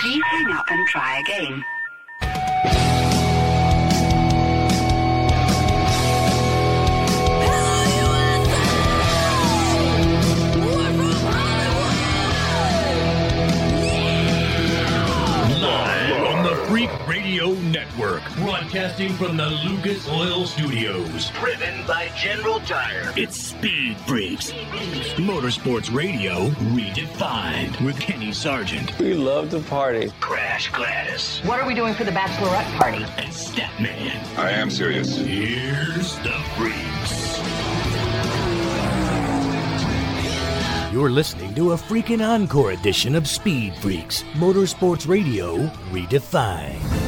Please hang up and try again. Freak Radio Network, broadcasting from the Lucas Oil Studios. Driven by General Tire. It's Speed Freaks. Motorsports Radio redefined with Kenny Sargent, We love to party. Crash Gladys, What are we doing for the bachelorette party? and Statman. I am serious. Here's the Freaks. You're listening to a freaking encore edition of Speed Freaks, Motorsports Radio redefined.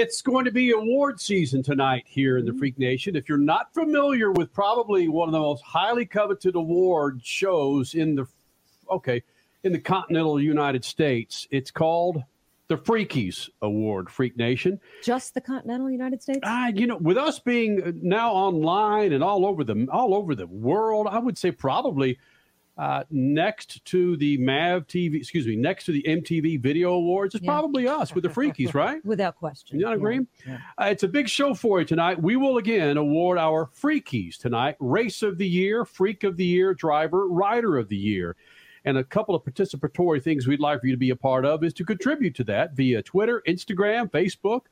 It's going to be award season tonight here in the Freak Nation. If you're not familiar with probably one of the most highly coveted award shows in the okay, in the continental United States, it's called the Freakies Award, Freak Nation. Just the continental United States? Ah, you know, with us being now online and all over the all over the world, I would say probably uh, next to the MAV TV, excuse me, next to the MTV Video Awards is Yeah. probably us with the Freakies, right? Without question. You not Yeah, agree? yeah. Uh, it's a big show for you tonight. We will again award our Freakies tonight Race of the Year, Freak of the Year, Driver, Rider of the Year. And a couple of participatory things we'd like for you to be a part of is to contribute to that via Twitter, Instagram, Facebook.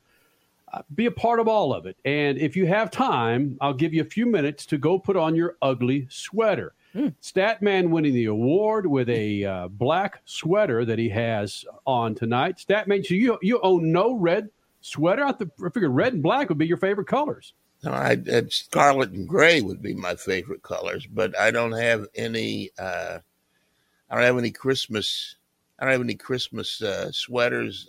Uh, be a part of all of it. And if you have time, I'll give you a few minutes to go put on your ugly sweater. Statman winning the award with a uh, black sweater that he has on tonight. Statman, so you you own no red sweater? I, th- I figured red and black would be your favorite colors. No, I, scarlet and gray would be my favorite colors, but I don't have any. Uh, I don't have any Christmas. I don't have any Christmas uh, sweaters.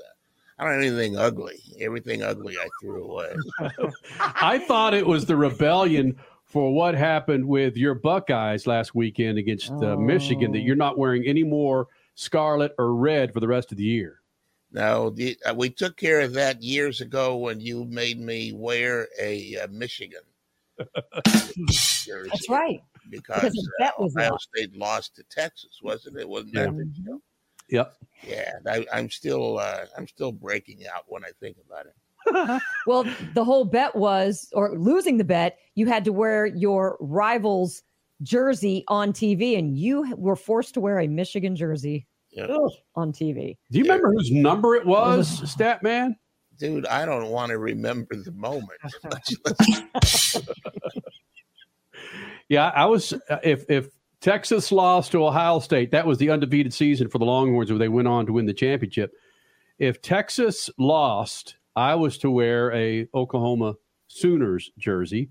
I don't have anything ugly. Everything ugly I threw away. I thought it was the rebellion for what happened with your Buckeyes last weekend against uh, Michigan that you're not wearing any more scarlet or red for the rest of the year. No, the, uh, we took care of that years ago when you made me wear a uh, Michigan jersey. That's right. Because, Because the bet uh, was Ohio lost. State lost to Texas, wasn't it? Wasn't Yeah. that the deal? Yep. Yeah, I, I'm still uh, I'm still breaking out when I think about it. Well, the whole bet was, or losing the bet, you had to wear your rival's jersey on TV, and you were forced to wear a Michigan jersey Yeah. on TV. Do you remember whose number it was, Statman? Dude, I don't want to remember the moment. Yeah, I was. uh, If if Texas lost to Ohio State, that was the undefeated season for the Longhorns, where they went on to win the championship. If Texas lost, I was to wear a Oklahoma Sooners jersey,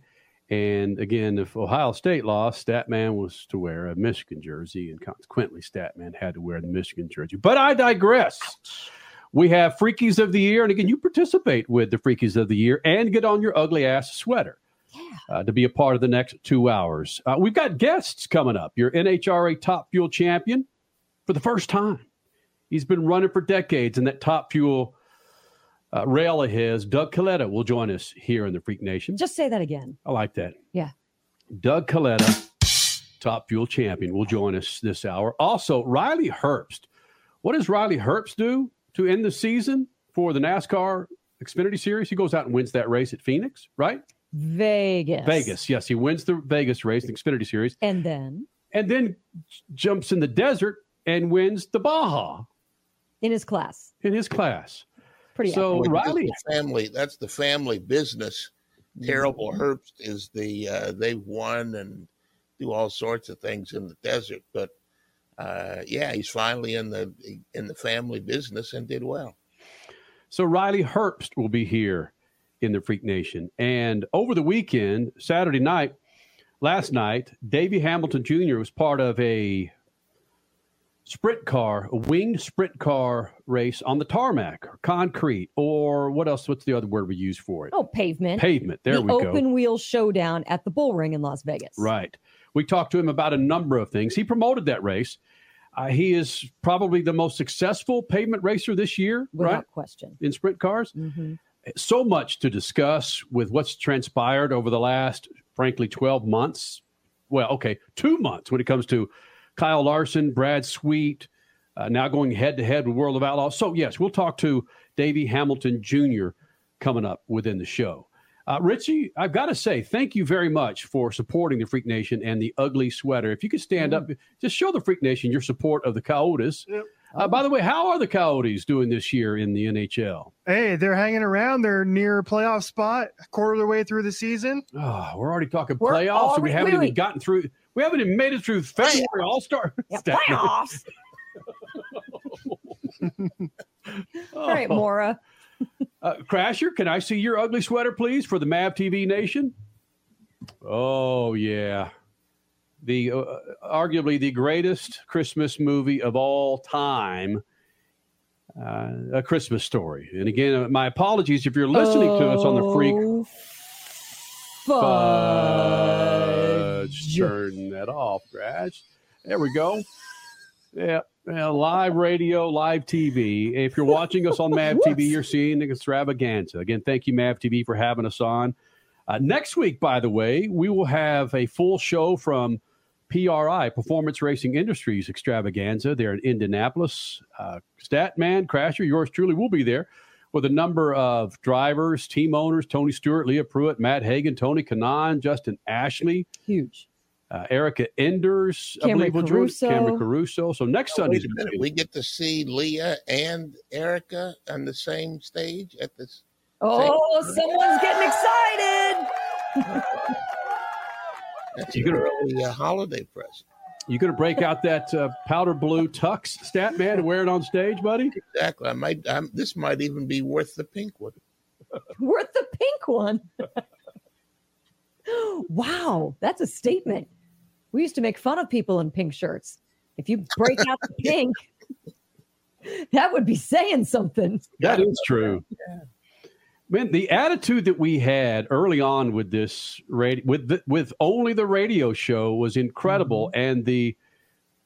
and again, if Ohio State lost, Statman was to wear a Michigan jersey, and consequently, Statman had to wear the Michigan jersey. But I digress. We have Freakies of the Year, and again, you participate with the Freakies of the Year and get on your ugly ass sweater uh, to be a part of the next two hours. Uh, we've got guests coming up. Your NHRA Top Fuel champion for the first time. He's been running for decades in that Top Fuel uh, rail of his. Doug Kalitta will join us here in the Freak Nation. Just say that again. I like that. Yeah. Doug Kalitta, Top Fuel champion, will join us this hour. Also, Riley Herbst. What does Riley Herbst do to end the season for the NASCAR Xfinity Series? He goes out and wins that race at Phoenix, right? Vegas. Vegas. Yes, he wins the Vegas race, the Xfinity Series, And then and then jumps in the desert and wins the Baja in his class. in his class. Pretty So epic. Riley, the family. That's the family business. Terrible Mm-hmm. Herbst is the uh, they won and do all sorts of things in the desert, but uh, yeah, he's finally in the in the family business and did well. so Riley Herbst will be here in the Freak Nation, and over the weekend, Saturday night, last night, Davey Hamilton Jr. was part of a sprint car, a winged sprint car race on the tarmac, or concrete, or what else? What's the other word we use for it? Oh, pavement. Pavement. There the we go. open wheel showdown at the Bull Ring in Las Vegas. Right. We talked to him about a number of things. He promoted that race. Uh, he is probably the most successful pavement racer this year, Without right? question. In sprint cars. Mhm. so much to discuss with what's transpired over the last, frankly, 12 months. Well, okay, two months when it comes to Kyle Larson, Brad Sweet, uh, now going head to head with World of Outlaws. So, yes, we'll talk to Davey Hamilton Jr. coming up within the show. Uh, Richie, I've got to say, thank you very much for supporting the Freak Nation and the ugly sweater. If you could stand up, just show the Freak Nation your support of the Coyotes. Uh, by the way, how are the Coyotes doing this year in the NHL? Hey, they're hanging around. They're near a playoff spot, quarter of the way through the season. Oh, we're already talking We're playoffs, and we haven't wait, even wait. gotten through. We haven't even made it through February All Star. Yeah, playoffs. All right, Mora. Uh, Crasher, can I see your ugly sweater, please, for the Mav TV Nation? Oh yeah, the uh, arguably the greatest Christmas movie of all time, uh, A Christmas Story. And again, uh, my apologies if you're listening to us on the Freak Oh, Fudge. That off, Crash. There we go. Yeah, yeah, live radio, live TV. If you're watching us on Mav TV, you're seeing the extravaganza. Again, thank you, Mav TV, for having us on. Uh, next week, by the way, we will have a full show from PRI, Performance Racing Industries Extravaganza. They're in Indianapolis. Uh, Statman, Crasher, yours truly will be there with a number of drivers, team owners Tony Stewart, Leah Pruett, Matt Hagan, Tony Kanaan, Justin Ashley, Huge. Uh, Erica Enders, I Camrie believe will join Caruso. Cameron Caruso. So next Oh, Sunday's wait a minute. We get to see Leah and Erica on the same stage at this. Oh, someone's getting excited. That's You an gonna- early uh, holiday present. You going to break out that uh, powder blue tux, stat man, and wear it on stage, buddy? Exactly. I might. I'm, this might even be worth the pink one. Worth the pink one. wow, that's a statement. We used to make fun of people in pink shirts. If you break out the pink, that would be saying something. That is true. Man, the attitude that we had early on with this radio, with the, with only the radio show was incredible, mm-hmm. and the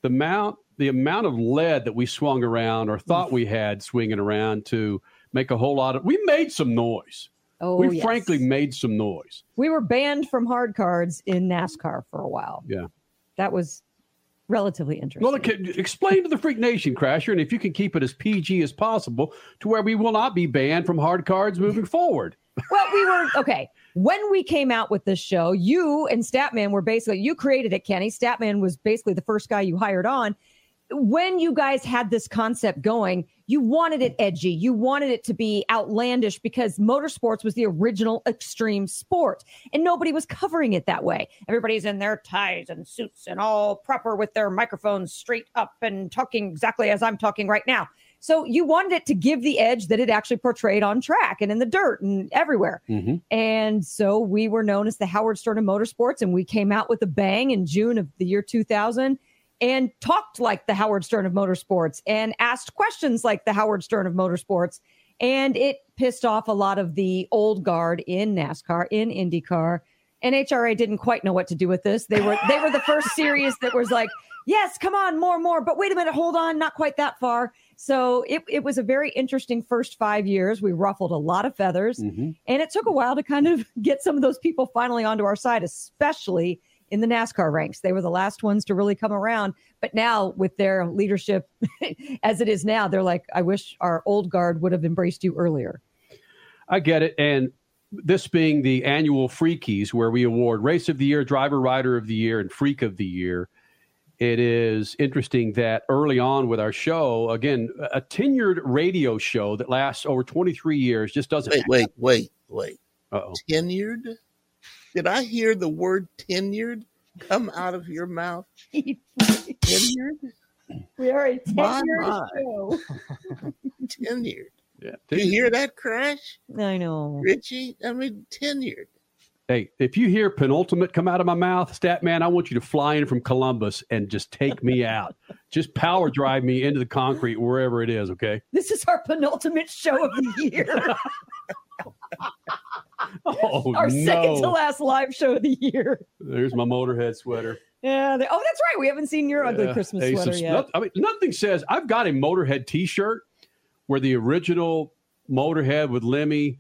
the amount the amount of lead that we swung around or thought we had swinging around to make a whole lot of we made some noise. Oh, we yes. frankly made some noise. we were banned from hard cards in NASCAR for a while. Yeah. That was relatively interesting. Well, explain to the Freak Nation, Crasher, and if you can keep it as PG as possible to where we will not be banned from hard cards moving forward. Well, we were okay. When we came out with this show, you and Statman were basically you created it, Kenny. Statman was basically the first guy you hired on. When you guys had this concept going, you wanted it edgy. You wanted it to be outlandish because motorsports was the original extreme sport and nobody was covering it that way. Everybody's in their ties and suits and all proper with their microphones straight up and talking exactly as I'm talking right now. So you wanted it to give the edge that it actually portrayed on track and in the dirt and everywhere. Mhm. And so we were known as the Howard Stern of Motorsports, and we came out with a bang in June of the year 2000 and talked like the Howard Stern of Motorsports and asked questions like the Howard Stern of Motorsports. And it pissed off a lot of the old guard in NASCAR, in IndyCar. NHRA didn't quite know what to do with this. They were they were the first series that was like, yes, come on, more, more. But wait a minute, hold on, not quite that far. So it, it was a very interesting first five years. We ruffled a lot of feathers. Mhm. And it took a while to kind of get some of those people finally onto our side, especially in the NASCAR ranks. They were the last ones to really come around. But now, with their leadership as it is now, they're like, I wish our old guard would have embraced you earlier. I get it. And this being the annual Freakies, where we award Race of the Year, Driver Rider of the Year, and Freak of the Year, it is interesting that early on with our show, again, a tenured radio show that lasts over 23 years just doesn't. Wait, wait, wait, wait. Uh-oh. Tenured? Did I hear the word tenured come out of your mouth? Tenured? We are a tenured my. show. Tenured. Yeah. Do you hear that crash, I know. Richie? I mean, tenured. Hey, if you hear penultimate come out of my mouth, stat man, I want you to fly in from Columbus and just take me out. just power drive me into the concrete wherever it is. Okay. This is our penultimate show of the year, Oh our second to last live show of the year. There's my Motorhead sweater. Yeah. they- oh, that's right. We haven't seen your ugly Yeah. Christmas sweater subs- yet. not- I mean, nothing says I've got a Motorhead T-shirt where the original Motorhead with Lemmy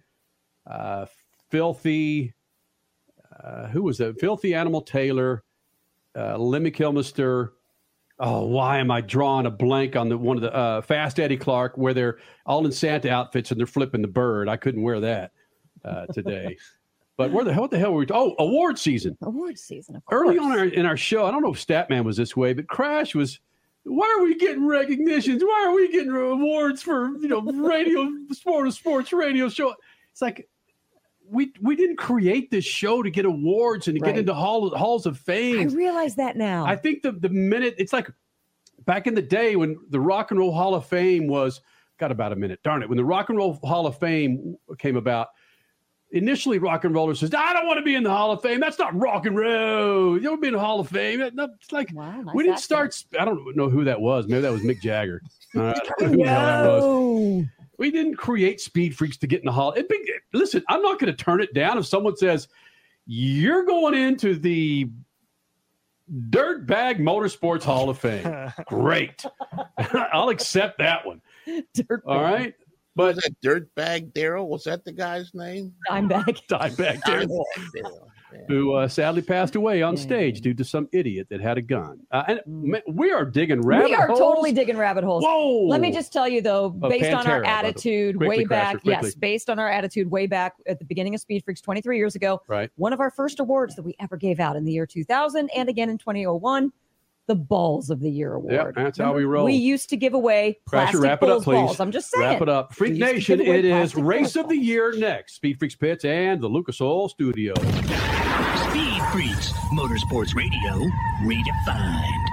uh, Filthy. Uh, who was that? Filthy Animal Taylor, uh, Lemmy Kilmister. Oh, why am I drawing a blank on the one of the uh, Fast Eddie Clarke where they're all in Santa outfits and they're flipping the bird? I couldn't wear that uh, today. but where the hell? What the hell were we? Oh, award season. Award season. Of course. Early on our, in our show, I don't know if Statman was this way, but Crash was. Why are we getting recognitions? Why are we getting awards for you know radio sport of sports radio show? It's like we we didn't create this show to get awards and to Right. get into hall, halls of fame. I realize that now. I think the the minute it's like back in the day when the Rock and Roll Hall of Fame was got about a minute. Darn it! When the Rock and Roll Hall of Fame came about, initially rock and rollers says, "I don't want to be in the Hall of Fame. That's not rock and roll. You don't be in the Hall of Fame." It's like wow, nice we didn't start. sp- I don't know who that was. Maybe that was Mick Jagger. Uh, I don't know who the hell that was. No. We didn't create Speed Freaks to get in the hall. It be, listen, I'm not going to turn it down if someone says you're going into the Dirt Bag Motorsports Hall of Fame. Great, I'll accept that one. Dirt All bag. right, Was but that Dirtbag Daryl? Was that the guy's name? I'm back. Dimebag Darrell, Dimebag Darrell. Who uh, sadly passed away on stage due to some idiot that had a gun. Uh, and man, we are digging rabbit we are holes. totally digging rabbit holes. Whoa! Let me just tell you though, Oh, based on our attitude quickly, way back, quickly. yes, based on our attitude way back at the beginning of Speed Freaks 23 years ago, right. one of our first awards that we ever gave out in the year 2000 and again in 2001, the Balls of the Year award. that's how we roll. We used to give away Crasher, plastic wrap it up, please. balls. I'm just saying. Wrap it up. Freak We used to Nation, it is Race of the Year next. Speed Freaks Pits and the Lucas Oil Studio. Speed Motorsports Radio, redefined.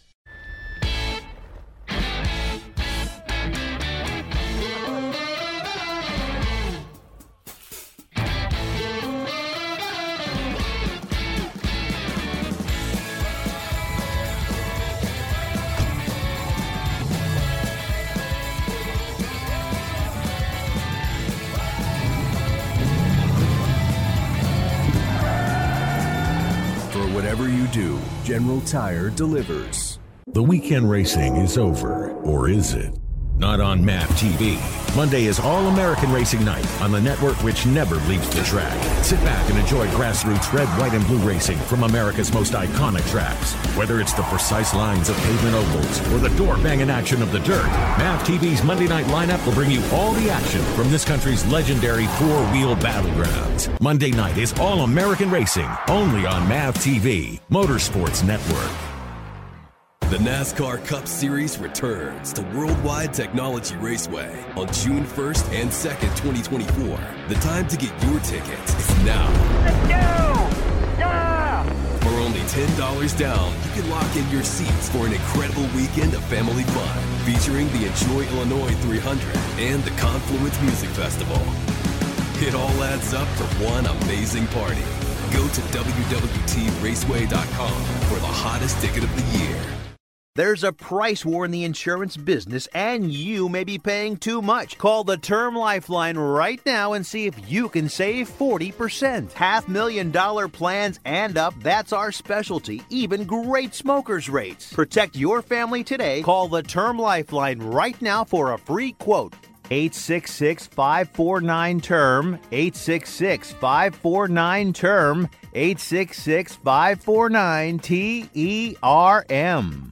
General Tire delivers. The weekend racing is over, or is it? Not on MAV TV. Monday is All American Racing Night on the network which never leaves the track. Sit back and enjoy grassroots red, white, and blue racing from America's most iconic tracks. Whether it's the precise lines of pavement ovals or the door banging action of the dirt, MAV TV's Monday night lineup will bring you all the action from this country's legendary four wheel battlegrounds. Monday night is All American Racing, only on MAV TV, Motorsports Network. The NASCAR Cup Series returns to Worldwide Technology Raceway on June 1st and 2nd, 2024. The time to get your tickets is now. Let's go! Yeah! For only $10 down, you can lock in your seats for an incredible weekend of family fun featuring the Enjoy Illinois 300 and the Confluence Music Festival. It all adds up to one amazing party. Go to WWTRaceway.com for the hottest ticket of the year. There's a price war in the insurance business, and you may be paying too much. Call the Term Lifeline right now and see if you can save 40%. Half million dollar plans and up, that's our specialty. Even great smokers' rates. Protect your family today. Call the Term Lifeline right now for a free quote. 866 549 term 866 549 term 866 549 T E R M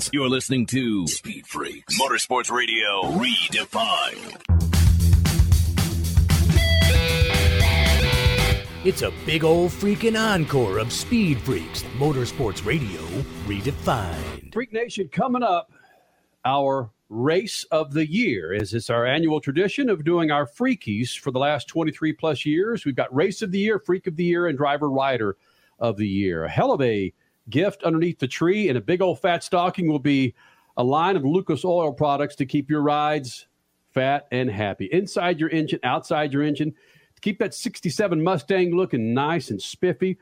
You're listening to Speed Freaks, Motorsports Radio, redefined. It's a big old freaking encore of Speed Freaks, Motorsports Radio redefined. Freak Nation coming up, our race of the year is it's our annual tradition of doing our freakies for the last 23 plus years. We've got race of the year, freak of the year, and driver rider of the year. A hell of a gift underneath the tree and a big old fat stocking will be a line of Lucas Oil products to keep your rides fat and happy. Inside your engine, outside your engine, to keep that 67 Mustang looking nice and spiffy.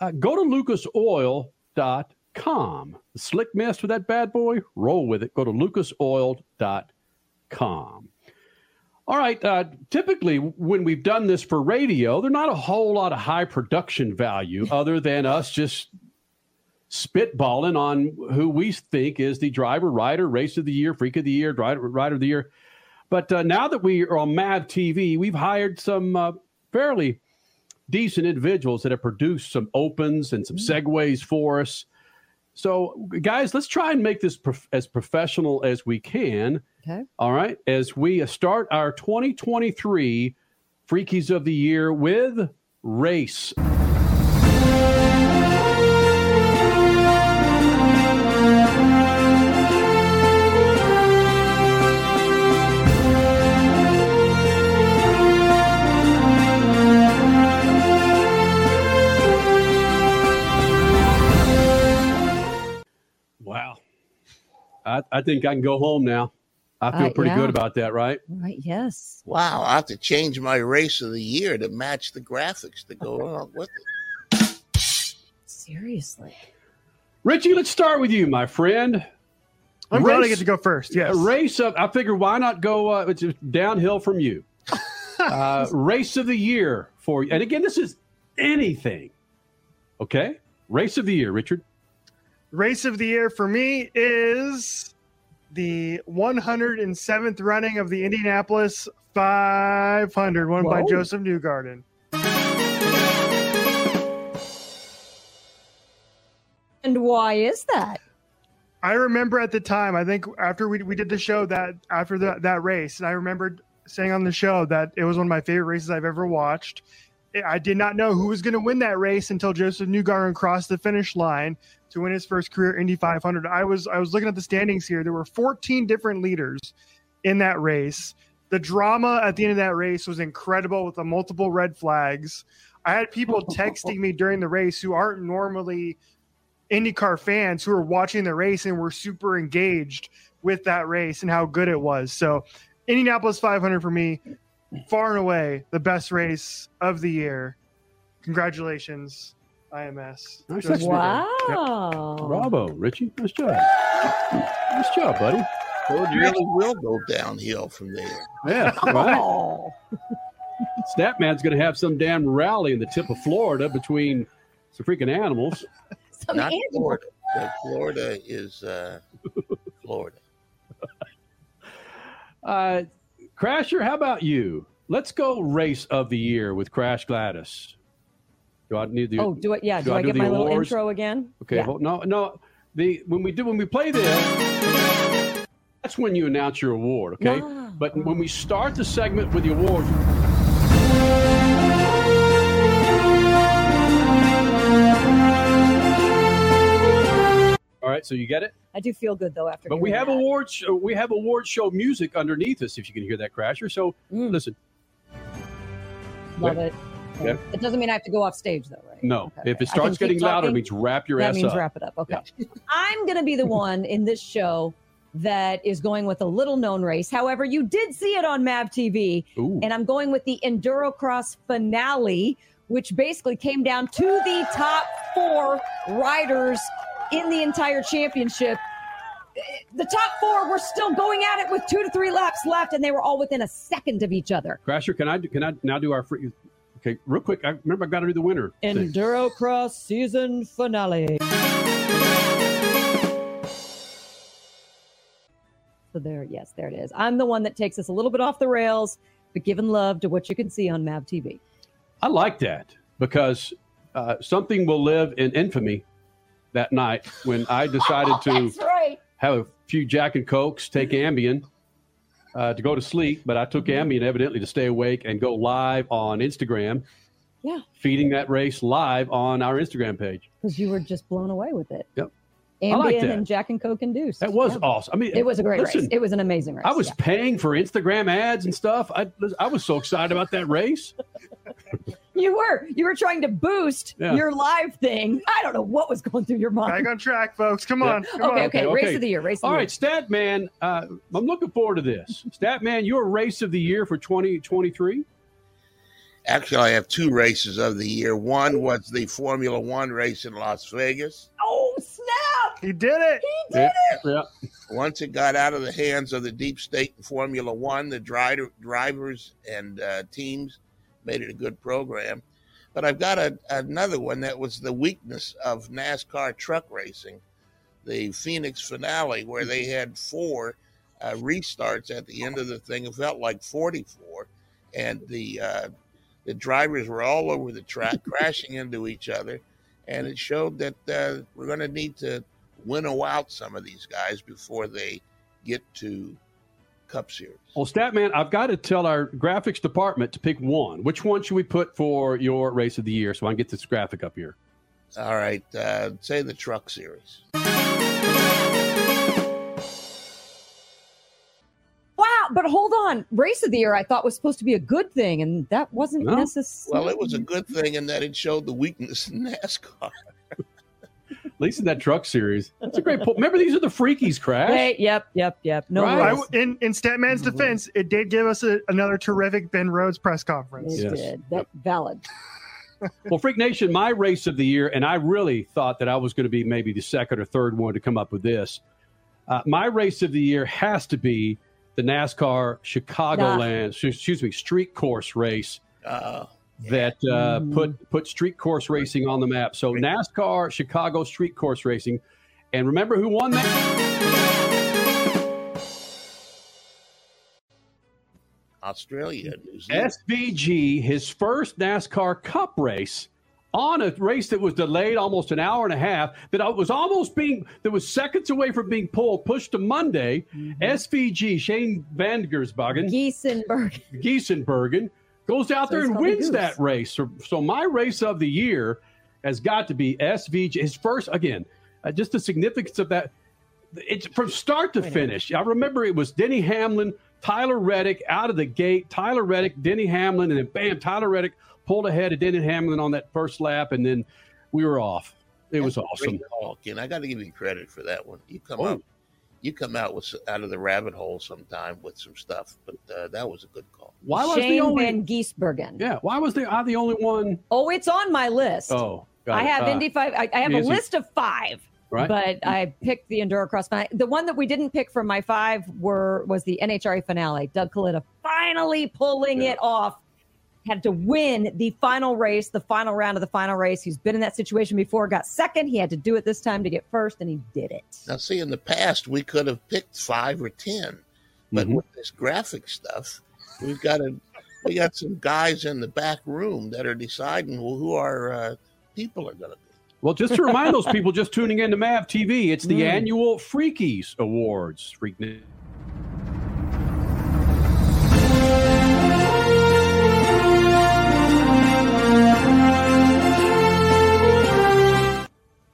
Uh, go to lucasoil.com. The slick mist with that bad boy, roll with it. Go to lucasoil.com. All right. Uh, typically, when we've done this for radio, they're not a whole lot of high production value other than us just spitballing on who we think is the driver, rider, race of the year, freak of the year, driver, rider of the year. But uh, now that we are on MAV TV, we've hired some uh, fairly decent individuals that have produced some opens and some segues for us. So, guys, let's try and make this prof- as professional as we can. Okay. All right. As we start our 2023 Freakies of the Year with Race. I, I think I can go home now. I feel Uh, pretty yeah. good about that, right? Right. Yes. Wow, I have to change my race of the year to match the graphics to go along with it. Seriously. Richie, let's start with you, my friend. I'm glad I Race- get to go first. Yes. Race of, I figure, why not go uh, it's downhill from you? uh, race of the year for you. And again, this is anything. Okay? Race of the year, Richard. Race of the year for me is the 107th running of the Indianapolis 500, won by Josef Newgarden. And why is that? I remember at the time, I think after we, we did the show that after that that race, and I remembered saying on the show that it was one of my favorite races I've ever watched. I did not know who was going to win that race until Josef Newgarden crossed the finish line to win his first career Indy 500. I was I was looking at the standings here. There were 14 different leaders in that race. The drama at the end of that race was incredible with the multiple red flags. I had people texting me during the race who aren't normally IndyCar fans who were watching the race and were super engaged with that race and how good it was. So, Indianapolis 500 for me, far and away the best race of the year. Congratulations, IMS. Nice Josef Wow. Newgarden. Yep. Bravo, Richie. Nice job. Nice job, buddy. So it really will go downhill from there. Yeah, right. Oh. Snapman's going to have some damn rally in the tip of Florida between some freaking animals. Some Not animal. Florida. but Florida is uh, Florida. Uh, Crasher, how about you? Let's go race of the year with Crash Gladys. Do I need the? Oh, do it? Yeah. do Do, I I, get the my little intro again? Okay, Yeah. hold, no, no. The when we do when we play this, that's when you announce your award. Okay, Ah. but when we start the segment with the award, all right. So you get it. I do feel good though after. But we have that. awards. We have award show music underneath us. If you can hear that, Crasher. So Mm. listen. Love it. Yeah. It doesn't mean I have to go off stage though, right? No, Okay, if okay. it starts getting louder, it means wrap your that ass up. That means wrap it up. Okay. I'm going to be the one in this show that is going with a little known race. However, you did see it on MAV TV, Ooh. and I'm going with the Endurocross finale, which basically came down to the top four riders in the entire championship. The top four were still going at it with two to three laps left, and they were all within a second of each other. Crasher, can I do- can I now do our free? Okay, real quick. I remember I got to do the winner. Endurocross season finale. So there, yes, there it is. I'm the one that takes us a little bit off the rails, but giving love to what you can see on MAV TV. I like that because uh, something will live in infamy that night when I decided to right. have a few Jack and Cokes, take Ambien uh, to go to sleep, but I took Ambien evidently to stay awake and go live on Instagram Yeah, feeding that race live on our Instagram page. because you were just blown away with it. Yep. I like Ambien and Jack and Coke induced. That was Yeah. awesome. I mean, it was a great listen, race. It was an amazing race. I was yeah. paying for Instagram ads and stuff. I, I was so excited about that race. You were. You were trying to boost Yeah. your live thing. I don't know what was going through your mind. Back on track, folks. Come Yeah. on. Come Okay, on. okay, race of the year. Race of All the right, Statman. Uh, I'm looking forward to this. Statman, your race of the year for 2023. Actually, I have two races of the year. One was the Formula One race in Las Vegas. Oh snap! He did it. He did it. Yeah. Once it got out of the hands of the deep state in Formula One, the driver, drivers and uh, teams made it a good program. But I've got a, another one that was the weakness of NASCAR truck racing, the Phoenix finale, where they had four uh, restarts at the end of the thing. It felt like 44, and the uh, the drivers were all over the track, crashing into each other, and it showed that uh, we're going to need to winnow out some of these guys before they get to Cup Series. Well, Statman, I've got to tell our graphics department to pick one. Which one should we put for your race of the year so I can get this graphic up here? All right, uh, say the Truck Series. Wow, but hold on. Race of the year I thought was supposed to be a good thing, and that wasn't No. necessary. Well, it was a good thing in that it showed the weakness in NASCAR. At least in that truck series. That's a great point. Remember, these are the Freakies crash. Hey, yep, yep, yep. No I- in in Statman's defense, it did give us a, another terrific Ben Rhodes press conference. It Yes. did. That valid. Well, Freak Nation, my race of the year, and I really thought that I was going to be maybe the second or third one to come up with this. Uh, my race of the year has to be the NASCAR Chicagoland, excuse me, street course race Uh, that uh, put put street course racing on the map. So NASCAR Chicago street course racing, and remember who won that? Australia, New Zealand. SVG, his first NASCAR Cup race on a race that was delayed almost an hour and a half, that was almost being, that was seconds away from being pulled, pushed to Monday. SVG, Shane Van Gersbagen, Giesenberg. Giesenbergen, goes out So there and wins Goose. that race. So, so my race of the year has got to be SVJ. His first, again, uh, just the significance of that. It's from start to finish. I remember it was Denny Hamlin, Tyler Reddick out of the gate. Tyler Reddick, Denny Hamlin, and then bam, Tyler Reddick pulled ahead of Denny Hamlin on that first lap, and then we were off. It was awesome. Great call, I got to give you credit for that one. You come Oh. out, you come out with out of the rabbit hole sometime with some stuff, but uh, that was a good call. Why was the Shane only? Van Gisbergen. Yeah, why was the I the only one? Oh, it's on my list. Oh, got I it. have Uh, Indy five. I, I have a list of five, Right. but I picked the Endurocross. finale. The one that we didn't pick from my five were was the NHRA finale. Doug Kalitta finally pulling it off. Had to win the final race, the final round of the final race. He's been in that situation before. Got second. He had to do it this time to get first, and he did it. Now, see, in the past, we could have picked five or ten, but Mhm. with this graphic stuff, we've got a We got some guys in the back room that are deciding well, who our uh, people are going to be. Well, just to remind those people just tuning in to MAV TV, it's the annual Freakies Awards. Freak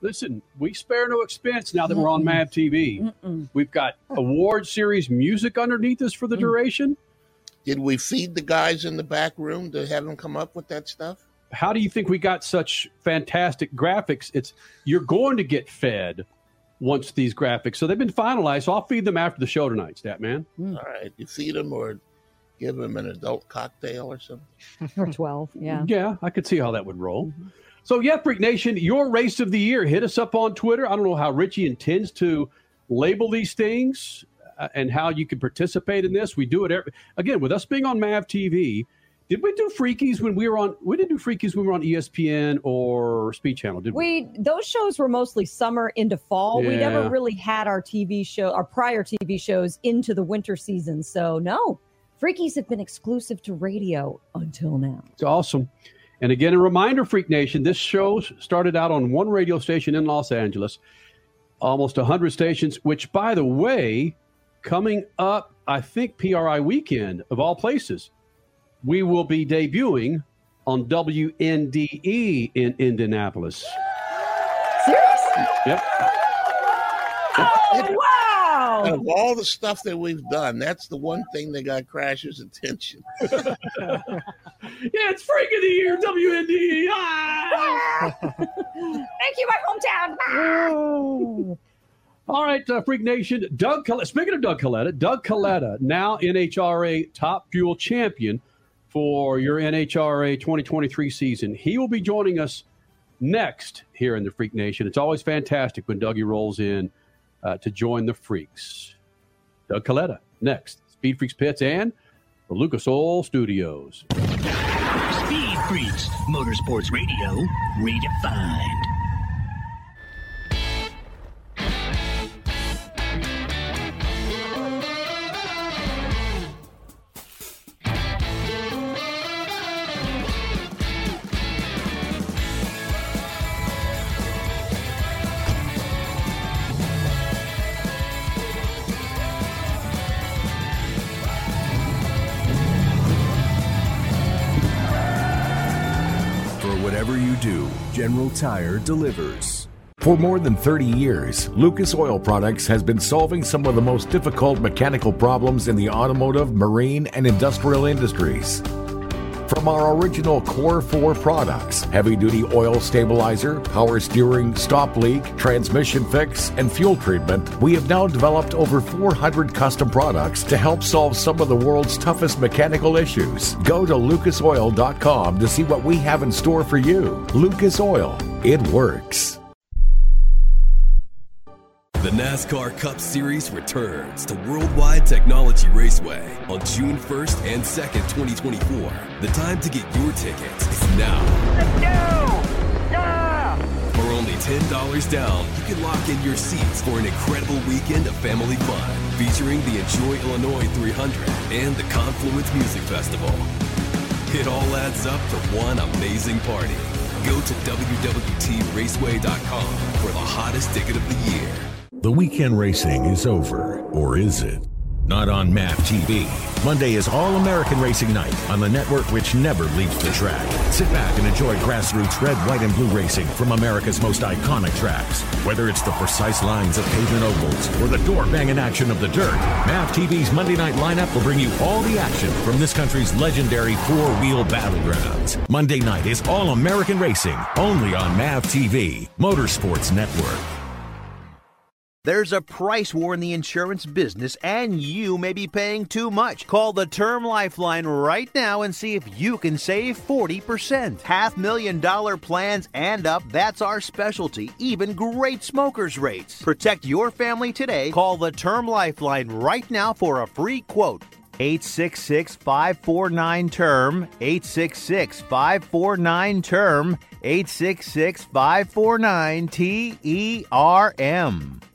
Listen, we spare no expense now that we're on MAV TV. We've got award series music underneath us for the mm. duration. Did we feed the guys in the back room to have them come up with that stuff? how do you think we got such fantastic graphics? It's you're going to get fed once these graphics. So they've been finalized. So I'll feed them after the show tonight, Statman. Mm. All right, you feed them or give them an adult cocktail or something. Or twelve, yeah. Yeah, I could see how that would roll. Mm-hmm. So yeah, Freak Nation, your race of the year. Hit us up on Twitter. I don't know how Richie intends to label these things uh, and how you can participate in this. We do it every, again with us being on Mav TV. Did we do Freakies when we were on? We didn't do Freakies when we were on ESPN or Speed Channel, did we? We those shows were mostly summer into fall. We never really had our TV show, our prior TV shows into the winter season. So no, Freakies have been exclusive to radio until now. It's awesome. And again, a reminder, Freak Nation, this show started out on one radio station in Los Angeles, almost 100 stations, which, by the way, coming up, I think PRI weekend of all places, we will be debuting on WNDE in Indianapolis. Seriously? Yep. Oh, wow. Out of all the stuff that we've done, that's the one thing that got Crasher's attention. Yeah, it's Freak of the Year, WNDE. Ah! Thank you, my hometown. All right, uh, Freak Nation. Doug, Col- speaking of Doug Kalitta, Doug Kalitta, now NHRA Top Fuel Champion for your NHRA 2023 season. He will be joining us next here in the Freak Nation. It's always fantastic when Dougie rolls in uh, to join the Freaks. Doug Kalitta next. Speed Freaks Pits and the Lucas Oil Studios. Speed Freaks, Motorsports Radio, redefined. General Tire delivers. For more than 30 years, Lucas Oil Products has been solving some of the most difficult mechanical problems in the automotive, marine, and industrial industries. From our original Core 4 products, heavy duty oil stabilizer, power steering, stop leak, transmission fix, and fuel treatment, we have now developed over 400 custom products to help solve some of the world's toughest mechanical issues. Go to lucasoil.com to see what we have in store for you. Lucas Oil, it works. The NASCAR Cup Series returns to Worldwide Technology Raceway on June 1st and 2nd, 2024. The time to get your tickets is now. Let's go! For only $10 down, you can lock in your seats for an incredible weekend of family fun featuring the Enjoy Illinois 300 and the Confluence Music Festival. It all adds up to one amazing party. Go to WWTRaceway.com for the hottest ticket of the year. The weekend racing is over, or is it? Not on MAV TV. Monday is All American Racing Night on the network which never leaves the track. Sit back and enjoy grassroots red, white, and blue racing from America's most iconic tracks. Whether it's the precise lines of pavement ovals or the door banging action of the dirt, MAV TV's Monday night lineup will bring you all the action from this country's legendary four wheel battlegrounds. Monday night is All American Racing, only on MAV TV, Motorsports Network. There's a price war in the insurance business, and you may be paying too much. Call the Term Lifeline right now and see if you can save 40%. Half million dollar plans and up, that's our specialty. Even great smokers' rates. Protect your family today. Call the Term Lifeline right now for a free quote. 866 549 term 866 549 term 866 549 T E R M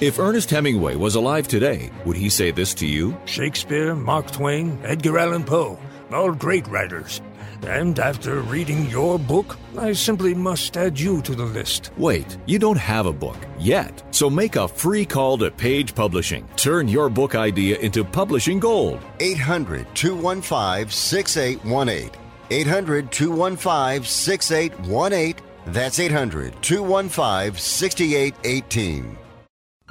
If Ernest Hemingway was alive today, would he say this to you? Shakespeare, Mark Twain, Edgar Allan Poe, all great writers. And after reading your book, I simply must add you to the list. Wait, you don't have a book yet. So make a free call to Page Publishing. Turn your book idea into publishing gold. 800 215 6818. 800 215 6818. That's 800 215 6818.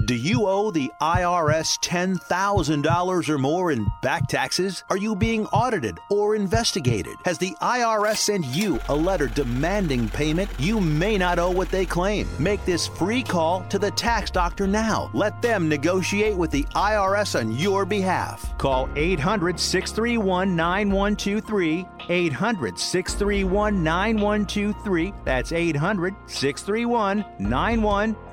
Do you owe the IRS $10,000 or more in back taxes? Are you being audited or investigated? Has the IRS sent you a letter demanding payment? You may not owe what they claim. Make this free call to the tax doctor now. Let them negotiate with the IRS on your behalf. Call 800 631 9123. 800 631 9123. That's 800 631 9123.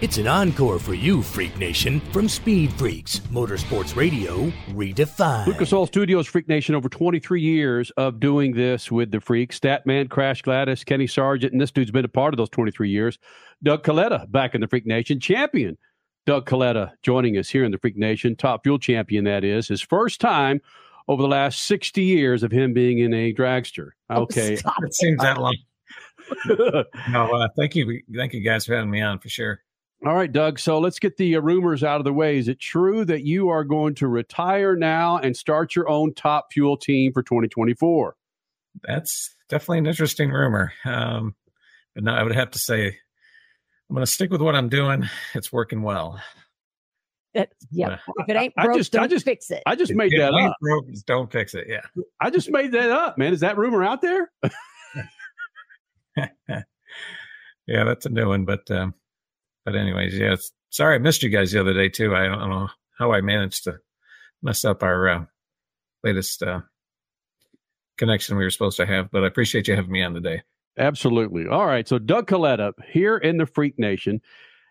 It's an encore for you, Freak Nation, from Speed Freaks, Motorsports Radio, redefined. Lucas Oil Studios, Freak Nation, over 23 years of doing this with the Freaks. Statman, Crash Gladys, Kenny Sargent, and this dude's been a part of those 23 years. Doug Kalitta, back in the Freak Nation, champion. Doug Kalitta joining us here in the Freak Nation, top fuel champion, that is. His first time over the last 60 years of him being in a dragster. Okay. Oh, it seems that long. no, uh, thank you. Thank you guys for having me on for sure. All right, Doug. So let's get the uh, rumors out of the way. Is it true that you are going to retire now and start your own top fuel team for 2024? That's definitely an interesting rumor. Um, but no, I would have to say I'm going to stick with what I'm doing. It's working well. That, yeah. if it ain't broke, I just, don't I just, fix it. I just made If that up. broke, don't fix it. Yeah. I just made that up, man. Is that rumor out there? yeah, that's a new one. But um, but anyways, yeah. Sorry, I missed you guys the other day too. I don't know how I managed to mess up our uh, latest uh, connection we were supposed to have. But I appreciate you having me on today. Absolutely. All right. So Doug Kalitta here in the Freak Nation.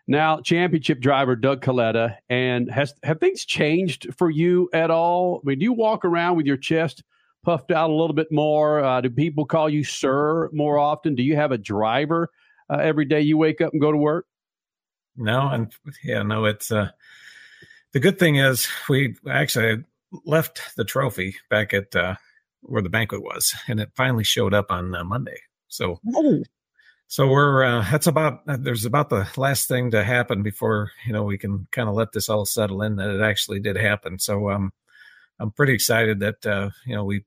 Now, championship driver Doug Kalitta, and has have things changed for you at all? I mean, do you walk around with your chest puffed out a little bit more? Uh, do people call you sir more often? Do you have a driver uh, every day you wake up and go to work? No, and yeah, no, it's uh the good thing is we actually left the trophy back at uh where the banquet was and it finally showed up on uh, Monday. So so we're uh that's about there's about the last thing to happen before, you know, we can kind of let this all settle in that it actually did happen. So um I'm pretty excited that uh you know we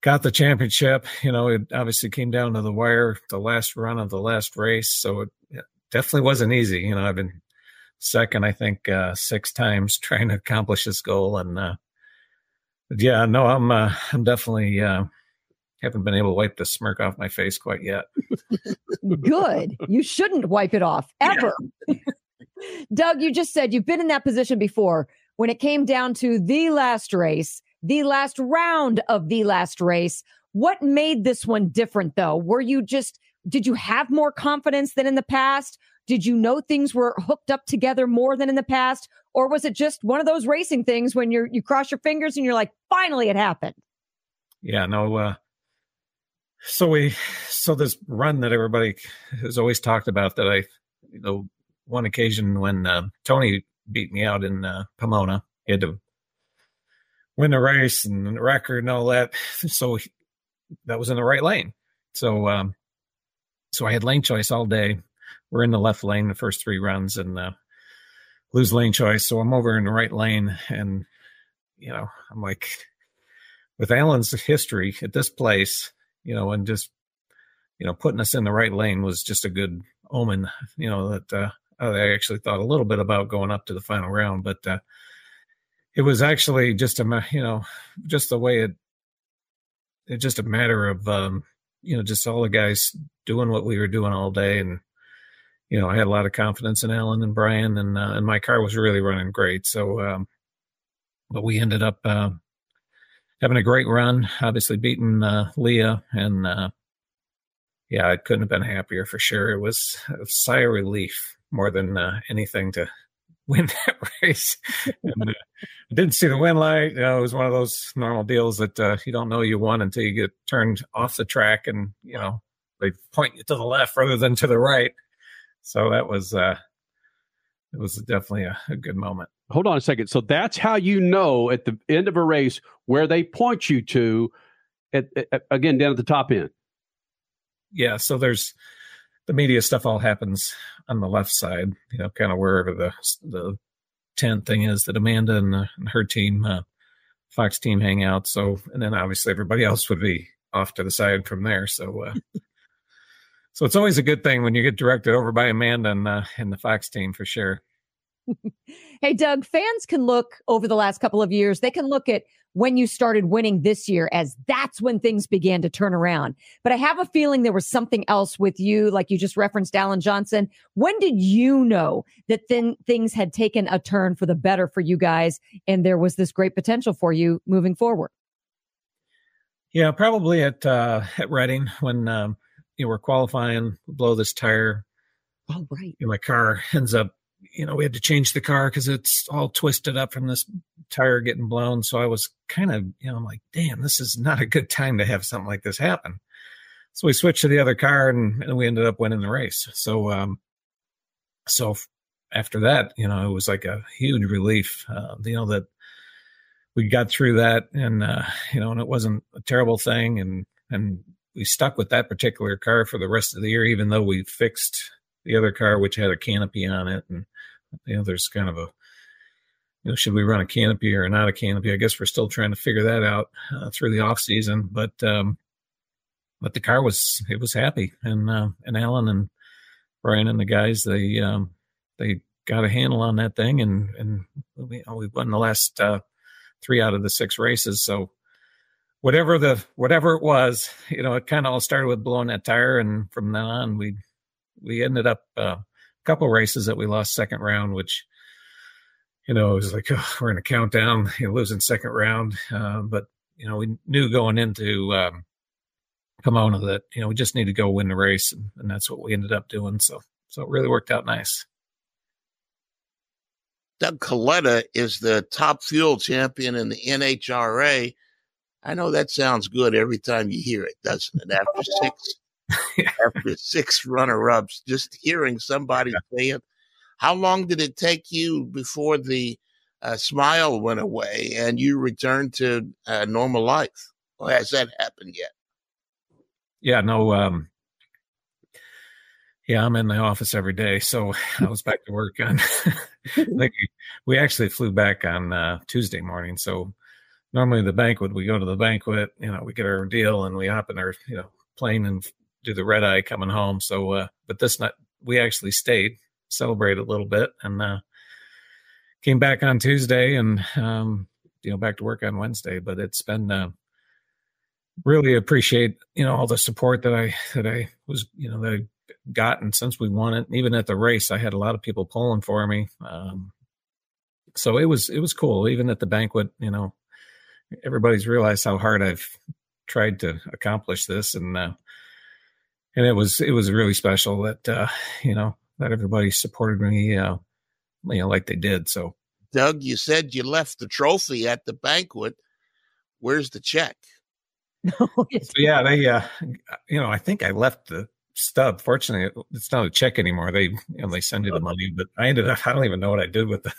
got the championship. You know, it obviously came down to the wire, the last run of the last race. So it definitely wasn't easy. You know, I've been second, I think, uh, six times trying to accomplish this goal. And, uh, yeah, no, I'm, uh, I'm definitely, uh, haven't been able to wipe the smirk off my face quite yet. Good. You shouldn't wipe it off ever. Doug, you just said you've been in that position before. When it came down to the last race, the last round of the last race, what made this one different though? Were you just, did you have more confidence than in the past? Did you know things were hooked up together more than in the past? Or was it just one of those racing things when you're, you cross your fingers and you're like, finally it happened? Yeah, no, uh, so we, so this run that everybody has always talked about that I, you know, one occasion when uh, Tony beat me out in uh, Pomona, he had to win the race and the record and all that. So he, that was in the right lane. So, um, so I had lane choice all day. We're in the left lane the first three runs and uh, lose lane choice. So I'm over in the right lane, and you know I'm like, with Alan's history at this place, you know, and just you know putting us in the right lane was just a good omen. You know that uh, I actually thought a little bit about going up to the final round, but uh, it was actually just a you know just the way it it's just a matter of um, you know just all the guys doing what we were doing all day. And you know i had a lot of confidence in alan and brian and uh, and my car was really running great. So um but we ended up uh, having a great run obviously beating uh, leah. And uh yeah i couldn't have been happier for sure. It was a sigh of relief more than uh, anything to win that race and, uh, I didn't see the win light. You know, it was one of those normal deals that uh, you don't know you won until you get turned off the track, and you know they point you to the left rather than to the right. So that was uh, it was definitely a, a good moment. Hold on a second. So that's how you know at the end of a race where they point you to, at, at, again down at the top end. Yeah. So there's the media stuff all happens on the left side. You know, kind of wherever the the tent thing is that Amanda and, uh, and her team, uh, Fox team, hang out. So, and then obviously everybody else would be off to the side from there. So, uh, so it's always a good thing when you get directed over by Amanda and uh, and the Fox team for sure. Hey, Doug, fans can look over the last couple of years, they can look at when you started winning this year as that's when things began to turn around. But I have a feeling there was something else with you, like you just referenced Alan Johnson. When did you know that then things had taken a turn for the better for you guys and there was this great potential for you moving forward? Yeah, probably at uh, at Reading when um, you know we're qualifying, blow this tire. Oh, right. my car ends up, you know, we had to change the car because it's all twisted up from this tire getting blown. So I was kind of, you know, I'm like, damn, this is not a good time to have something like this happen. So we switched to the other car and, and we ended up winning the race. So, um, so after that, you know, it was like a huge relief, uh, you know, that we got through that and, uh, you know, and it wasn't a terrible thing. And, and we stuck with that particular car for the rest of the year, even though we fixed the other car, which had a canopy on it. And, you know, there's kind of a, you know, should we run a canopy or not a canopy? I guess we're still trying to figure that out uh, through the off season, but, um, but the car was, it was happy. And, uh, and Alan and Brian and the guys, they, um, they got a handle on that thing and, and we, we won the last, uh, three out of the six races. So, whatever the whatever it was, you know, it kind of all started with blowing that tire, and from then on, we we ended up uh, couple races that we lost second round, which you know it was like oh, we're in a countdown, you know, losing second round, uh, but you know we knew going into um, Pomona that you know we just need to go win the race, and, and that's what we ended up doing. So so it really worked out nice. Doug Kalitta is the top fuel champion in the NHRA. I know that sounds good every time you hear it, doesn't it? After six, after six runner-ups, just hearing somebody say it. How long did it take you before the uh, smile went away and you returned to uh, normal life? Or has that happened yet? Yeah, no. Um, yeah, I'm in the office every day, so I was back to work on. like we actually flew back on uh, Tuesday morning, so normally the banquet, we go to the banquet, you know, we get our deal and we hop in our, you know, plane and do the red eye coming home. So, uh, but this night we actually stayed, celebrated a little bit and, uh, came back on Tuesday and, um, you know, back to work on Wednesday, but it's been, uh, really appreciate, you know, all the support that I, that I was, you know, that I gotten since we won it. Even at the race, I had a lot of people pulling for me. Um, so it was, it was cool. Even at the banquet, you know, everybody's realized how hard I've tried to accomplish this, and uh, and it was it was really special that uh, you know that everybody supported me, uh, you know, like they did. So, Doug, you said you left the trophy at the banquet. Where's the check? so, yeah, they, uh, you know, I think I left the stub. Fortunately, it's not a check anymore. They you know they send you the money, but I ended up I don't even know what I did with the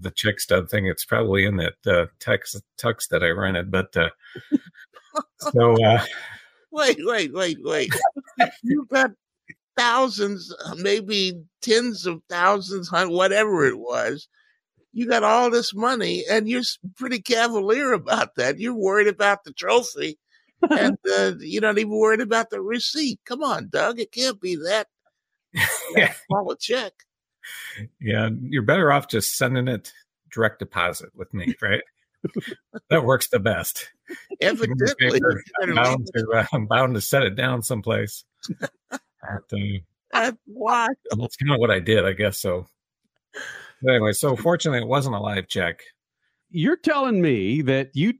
the check stub thing. It's probably in that uh, tux tux that I rented. But uh, so uh, wait, wait, wait, wait. You've got thousands, maybe tens of thousands, whatever it was. You got all this money, and you're pretty cavalier about that. You're worried about the trophy and uh, you're not even worried about the receipt. Come on, Doug. It can't be that, that small a check. Yeah, you're better off just sending it direct deposit with me, right? that works the best. Evidently, I'm bound, to, uh, I'm bound to set it down someplace. That's why. That's kind of what I did, I guess. So, but anyway, so fortunately, it wasn't a live check you're telling me that you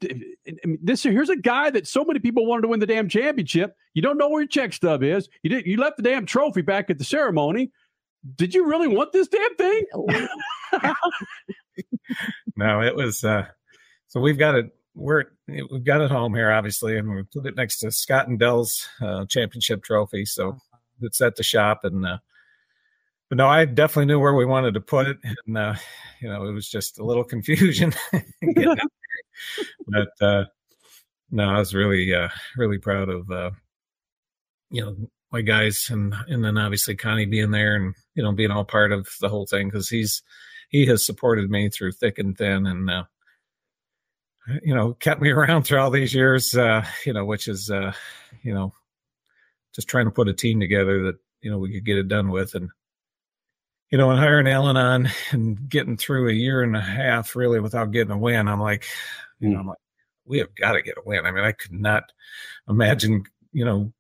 this here's a guy that so many people wanted to win the damn championship. You don't know where your check stub is. You did you left the damn trophy back at the ceremony. Did you really want this damn thing? no, it was uh so we've got it we're we've got it home here obviously and we put it next to Scott and Del's uh, championship trophy. So it's at the shop and uh but no, I definitely knew where we wanted to put it, and uh, you know, it was just a little confusion. but uh, no, I was really, uh, really proud of uh, you know my guys, and and then obviously Connie being there, and you know, being all part of the whole thing because he's he has supported me through thick and thin, and uh, you know, kept me around through all these years. Uh, you know, which is uh, you know, just trying to put a team together that you know we could get it done with, and you know, and hiring Alan on and getting through a year and a half really without getting a win, I'm like, you know, I'm like, we have got to get a win. I mean, I could not imagine, you know,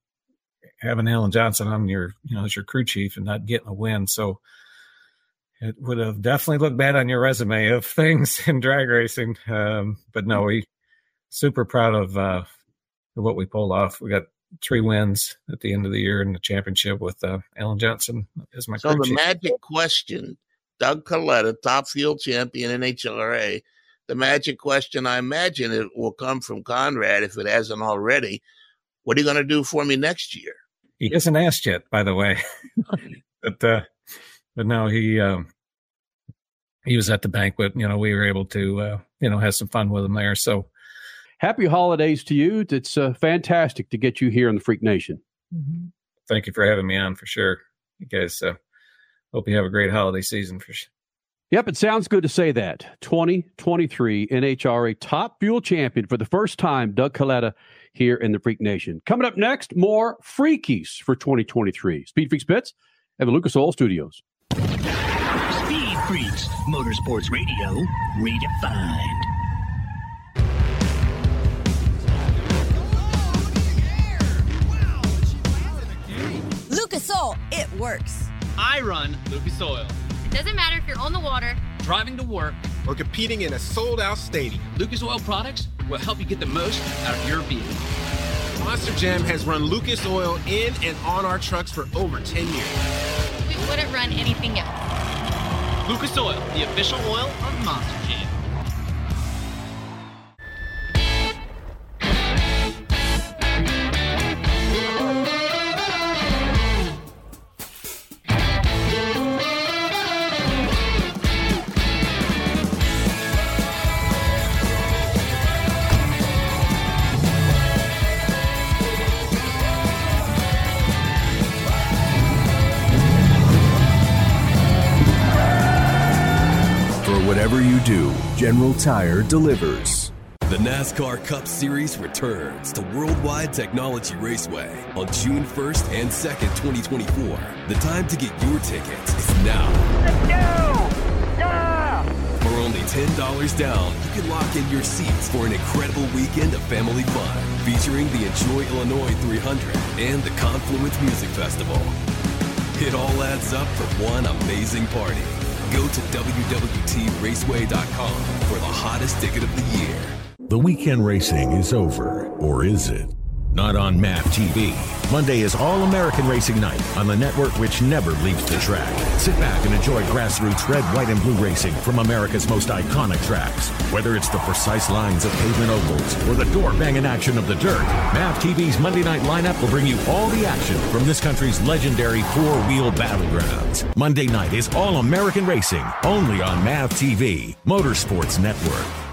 having Alan Johnson on your, you know, as your crew chief and not getting a win. So it would have definitely looked bad on your resume of things in drag racing. Um, but no, we super proud of, uh, what we pulled off. We got three wins at the end of the year in the championship with uh, Alan Johnson as my So the chief. magic question, Doug Kalitta, top fuel champion in NHRA. The magic question, I imagine it will come from Conrad if it hasn't already. What are you going to do for me next year? He hasn't asked yet, by the way. but uh, but no, he um, he was at the banquet. You know, we were able to uh, you know have some fun with him there. So Happy holidays to you. It's uh, fantastic to get you here in the Freak Nation. thank you for having me on for sure. You guys uh, hope you have a great holiday season for sure. Yep, it sounds good to say that. 2023 NHRA top fuel champion for the first time, Doug Kalitta here in the Freak Nation. Coming up next, more Freakies for 2023. Speed Freaks Bits at the Lucas Oil Studios. Speed Freaks, Motorsports Radio, redefined. Lucas Oil, it works. I run Lucas Oil. It doesn't matter if you're on the water, Driving to work, or competing in a sold out stadium. Lucas Oil products will help you get the most out of your vehicle. Monster Jam has run Lucas Oil in and on our trucks for over 10 years. We wouldn't run anything else. Lucas Oil, the official oil of Monster Jam. General Tire delivers. The NASCAR Cup Series returns to Worldwide Technology Raceway on June 1st and 2nd, 2024. The time to get your tickets is now. Let's go! Yeah! For only $10 down, you can lock in your seats for an incredible weekend of family fun featuring the Enjoy Illinois 300 and the Confluence Music Festival. It all adds up for one amazing party. Go to WWTRaceway.com for the hottest ticket of the year. The weekend racing is over, or is it? Not on MAV TV. Monday is All American Racing Night on the network which never leaves the track. Sit back and enjoy grassroots red, white, and blue racing from America's most iconic tracks. Whether it's the precise lines of pavement ovals or the door banging action of the dirt, MAV TV's Monday night lineup will bring you all the action from this country's legendary four wheel battlegrounds. Monday night is All American Racing, only on MAV TV, Motorsports Network.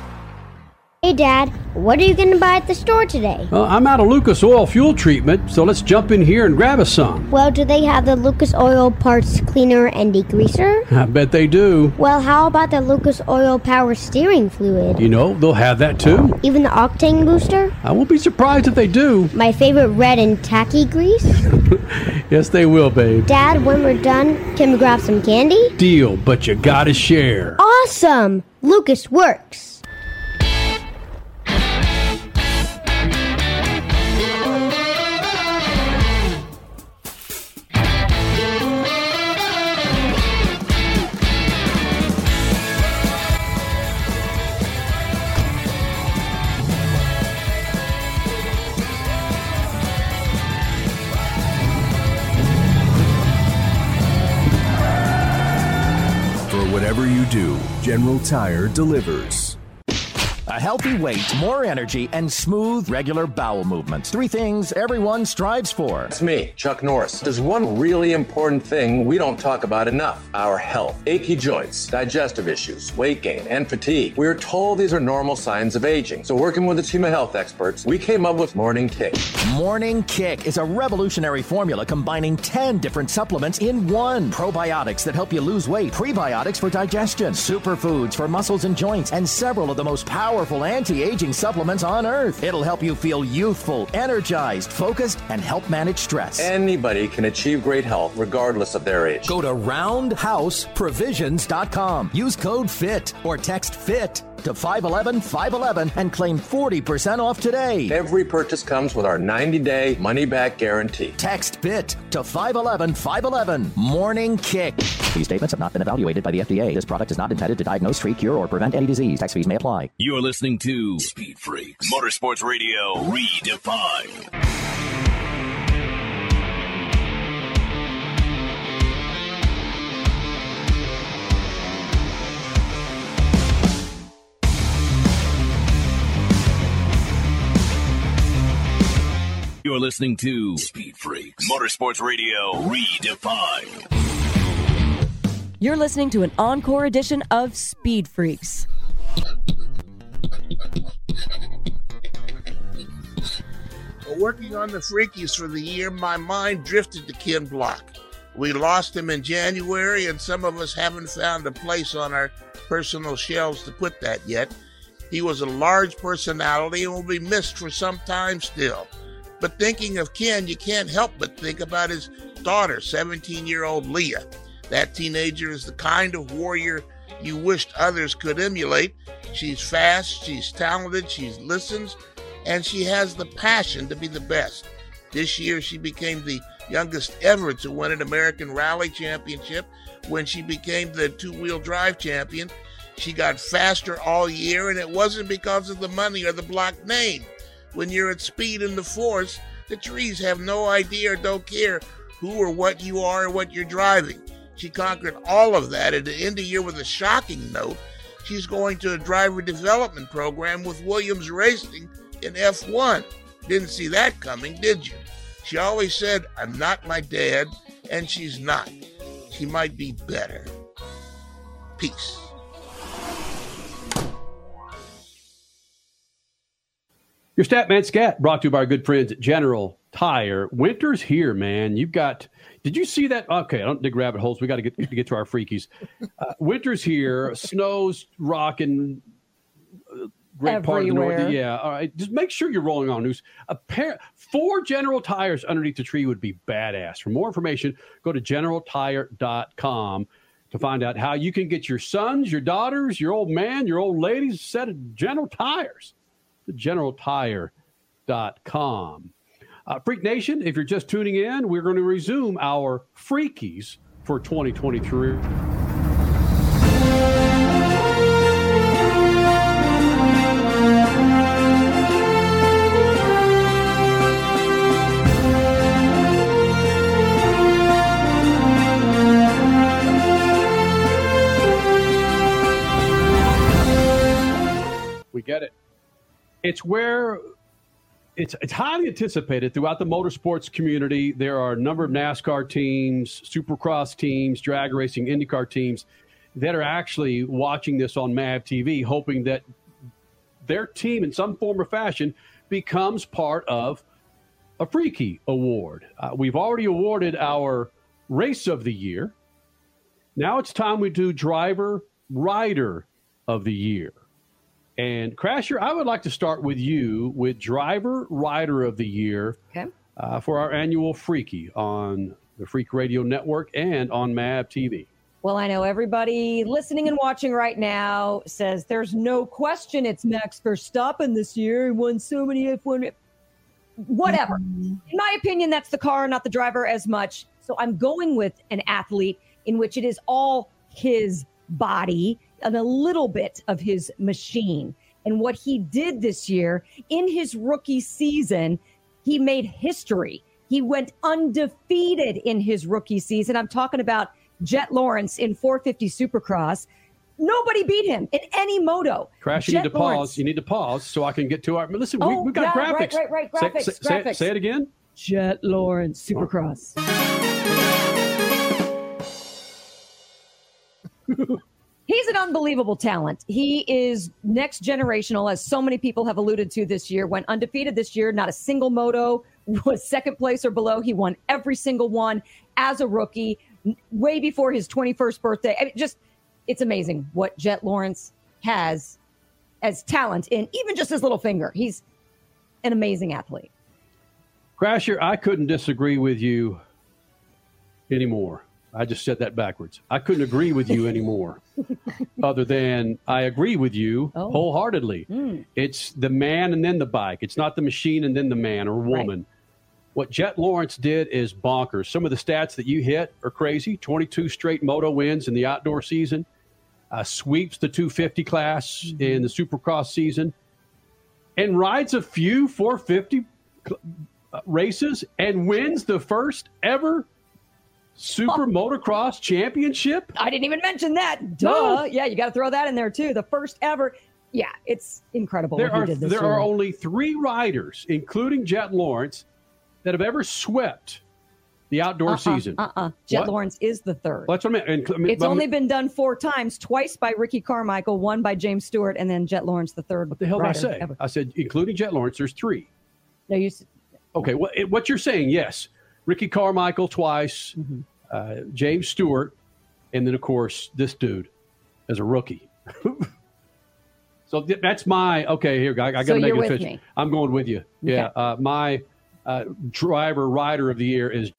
Hey, Dad, what are you going to buy at the store today? Well, I'm out of Lucas Oil fuel treatment, so let's jump in here and grab us some. Well, do they have the Lucas Oil Parts Cleaner and Degreaser? I bet they do. Well, how about the Lucas Oil Power Steering Fluid? You know, they'll have that too. Even the Octane Booster? I won't be surprised if they do. My favorite red and tacky grease? Yes, they will, babe. Dad, when we're done, can we grab some candy? Deal, but you gotta share. Awesome! Lucas works. Do, General Tire delivers. A healthy weight, more energy, and smooth, regular bowel movements. Three things everyone strives for. It's me, Chuck Norris. There's one really important thing we don't talk about enough our health. Achy joints, digestive issues, weight gain, and fatigue. We're told these are normal signs of aging. So, working with a team of health experts, we came up with Morning Kick. Morning Kick is a revolutionary formula combining 10 different supplements in one. Probiotics that help you lose weight, prebiotics for digestion, superfoods for muscles and joints, and several of the most powerful anti-aging supplements on earth. It'll help you feel youthful, energized, focused, and help manage stress. Anybody can achieve great health regardless of their age. Go to roundhouseprovisions.com. Use code FIT or text FIT to 511 511 and claim 40% off today. Every purchase comes with our 90 day money back guarantee. Text BIT to 511 511. Morning Kick. These statements have not been evaluated by the FDA. This product is not intended to diagnose, treat, cure, or prevent any disease. Tax fees may apply. You're listening to Speed Freaks, Motorsports Radio, redefined. You're listening to Speed Freaks Motorsports Radio Redefined. You're listening to an encore edition of Speed Freaks. Working on the Freakies for the year, my mind drifted to Ken Block. We lost him in January, and some of us haven't found a place on our personal shelves to put that yet. He was a large personality and will be missed for some time still. But thinking of Ken, you can't help but think about his daughter, 17 year old Lia. That teenager is the kind of warrior you wished others could emulate. She's fast, she's talented, she listens, and she has the passion to be the best. This year, she became the youngest ever to win an American Rally Championship when she became the two wheel drive champion. She got faster all year, and it wasn't because of the money or the block name. When you're at speed in the force, the trees have no idea or don't care who or what you are or what you're driving. She conquered all of that at the end of the year with a shocking note. She's going to a driver development program with Williams Racing in F1. Didn't see that coming, did you? She always said, I'm not my dad, and she's not. She might be better. Peace. Your Statman Scat brought to you by our good friends at General Tire. Winter's here, man. You've got. Did you see that? Okay, I don't dig rabbit holes. We got to get to get to our freakies. Uh, winter's here. Snow's rocking. uh, Great part of the north. Yeah. All right. Just make sure you're rolling on news. A pair, four General tires underneath the tree would be badass. For more information, go to generaltire.com to find out how you can get your sons, your daughters, your old man, your old ladies a set of General tires generaltire.com. Uh, Freak Nation, if you're just tuning in, we're going to resume our Freakies for 2023. We get it. It's where it's it's highly anticipated throughout the motorsports community. There are a number of NASCAR teams, Supercross teams, drag racing, IndyCar teams that are actually watching this on MAV TV, hoping that their team, in some form or fashion, becomes part of a Freaky Award. Uh, we've already awarded our Race of the Year. Now it's time we do Driver Rider of the Year. And Crasher, I would like to start with you with Driver Rider of the Year Okay. uh, for our annual Freaky on the Freak Radio Network and on MAV TV. Well, I know everybody listening and watching right now says there's no question it's Max Verstappen this year. He won so many F1. Whatever. In my opinion, that's the car, not the driver as much. So I'm going with an athlete in which it is all his body and a little bit of his machine. And what he did this year in his rookie season, he made history. He went undefeated in his rookie season. I'm talking about Jett Lawrence in 450 Supercross. Nobody beat him in any moto. Crash, you Jett need to Lawrence. pause. You need to pause so I can get to our. Listen, we, Oh, we've got yeah, graphics. right, right, Say- graphics, say, say it- graphics. say it again. Jett Lawrence Supercross. He's an unbelievable talent. He is next generational, as so many people have alluded to this year. Went undefeated this year, not a single moto was second place or below. He won every single one as a rookie, way before his 21st birthday. I mean, just, it's amazing what Jett Lawrence has as talent in even just his little finger. He's an amazing athlete. Crasher, I couldn't disagree with you anymore. I just said that backwards. I couldn't agree with you anymore, other than I agree with you Oh. wholeheartedly. Mm. It's the man and then the bike. It's not the machine and then the man or woman. What Jett Lawrence did is bonkers. Some of the stats that you hit are crazy 22 straight moto wins in the outdoor season, uh, sweeps the 250 class in the supercross season, and rides a few 450 cl- uh, races and wins the first ever super oh. motocross championship. I didn't even mention that. Duh. No. Yeah, you got to throw that in there too. The first ever. Yeah, it's incredible There are did this there year. are only three riders, including Jett Lawrence, that have ever swept the outdoor Uh-uh, season. Uh-uh. Jett What? Lawrence is the third. Well, that's what I mean. And, I mean, It's but- only been done four times, twice by Ricky Carmichael, one by James Stewart, and then Jett Lawrence the third. What the hell did I say? I said, including Jett Lawrence, there's three. No, you. Okay, what, eh, what you're saying, yes. Ricky Carmichael twice, Mm-hmm. uh, James Stewart, and then, of course, this dude as a rookie. so th- that's my, okay, here, I, I got So to make you're it official. I'm going with you. Yeah, uh, my uh, driver rider of the year is.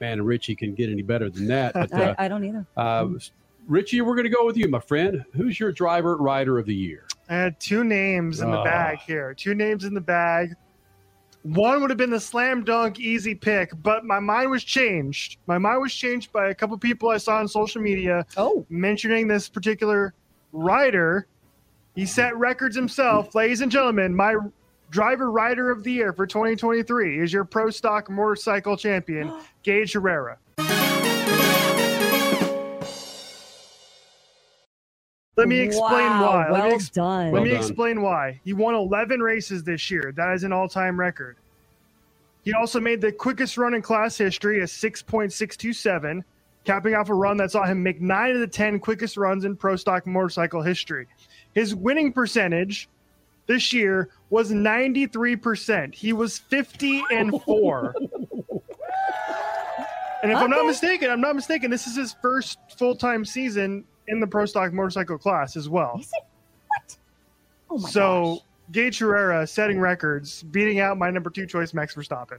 Man, Richie can get any better than that. But, uh, I, I don't either. Uh, Richie, we're going to go with you, my friend. Who's your driver rider of the year? I had two names in the Ah. bag here. Two names in the bag. One would have been the slam dunk easy pick, but my mind was changed. My mind was changed by a couple people I saw on social media oh. mentioning this particular rider. He set records himself. Ladies and gentlemen, my driver rider of the year for 2023 is your pro stock motorcycle champion, Gaige Herrera. Let me explain Wow, why. let me, well done. let Well me done. explain why. He won 11 races this year. That is an all-time record. He also made the quickest run in class history, a 6.627, capping off a run that saw him make nine of the 10 quickest runs in pro stock motorcycle history. His winning percentage this year was 93%. He was 50 and 4. And if I'm not mistaken, I'm not mistaken, this is his first full-time season in the pro stock motorcycle class as well. Is it? What? Oh my so Gaige Herrera setting records, beating out my number two choice, Max Verstappen.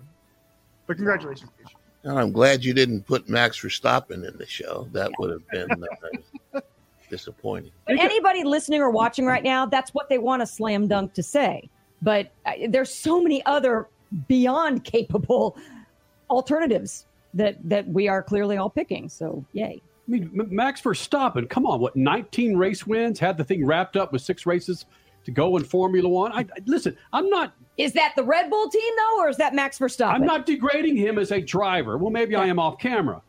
But congratulations, Gaige. And I'm glad you didn't put Max Verstappen in the show. That would have been uh, disappointing. But anybody listening or watching right now, that's what they want a slam dunk to say. But uh, there's so many other beyond capable alternatives that that we are clearly all picking. So yay. I mean, Max Verstappen, come on, what, 19 race wins? Had the thing wrapped up with six races to go in Formula One? I, I- listen, I'm not Is that the Red Bull team though, or is that Max Verstappen? I'm not degrading him as a driver. Well, maybe I am off camera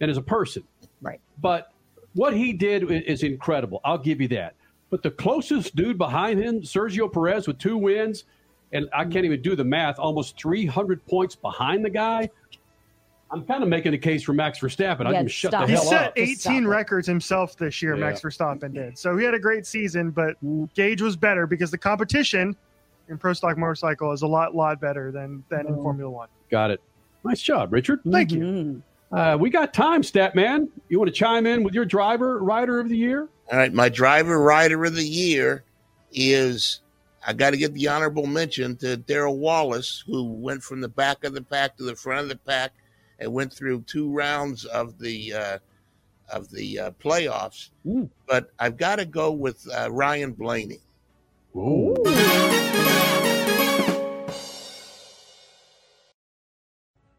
and as a person. Right. But what he did is incredible. I'll give you that. But the closest dude behind him, Sergio Perez, with two wins, and I can't even do the math, almost 300 points behind the guy. I'm kind of making a case for Max Verstappen. I can shut the hell He hell set up. 18 records himself this year, Yeah. Max Verstappen did. So he had a great season, but Gaige was better because the competition in pro stock motorcycle is a lot, lot better than than in Formula One. Got it. Nice job, Richard. Thank you. Uh, we got time, stat man. You want to chime in with your driver rider of the year? All right, my driver rider of the year is I got to get the honorable mention to Darrell Wallace, who went from the back of the pack to the front of the pack and went through two rounds of the uh, of the uh, playoffs. But I've got to go with uh, Ryan Blaney.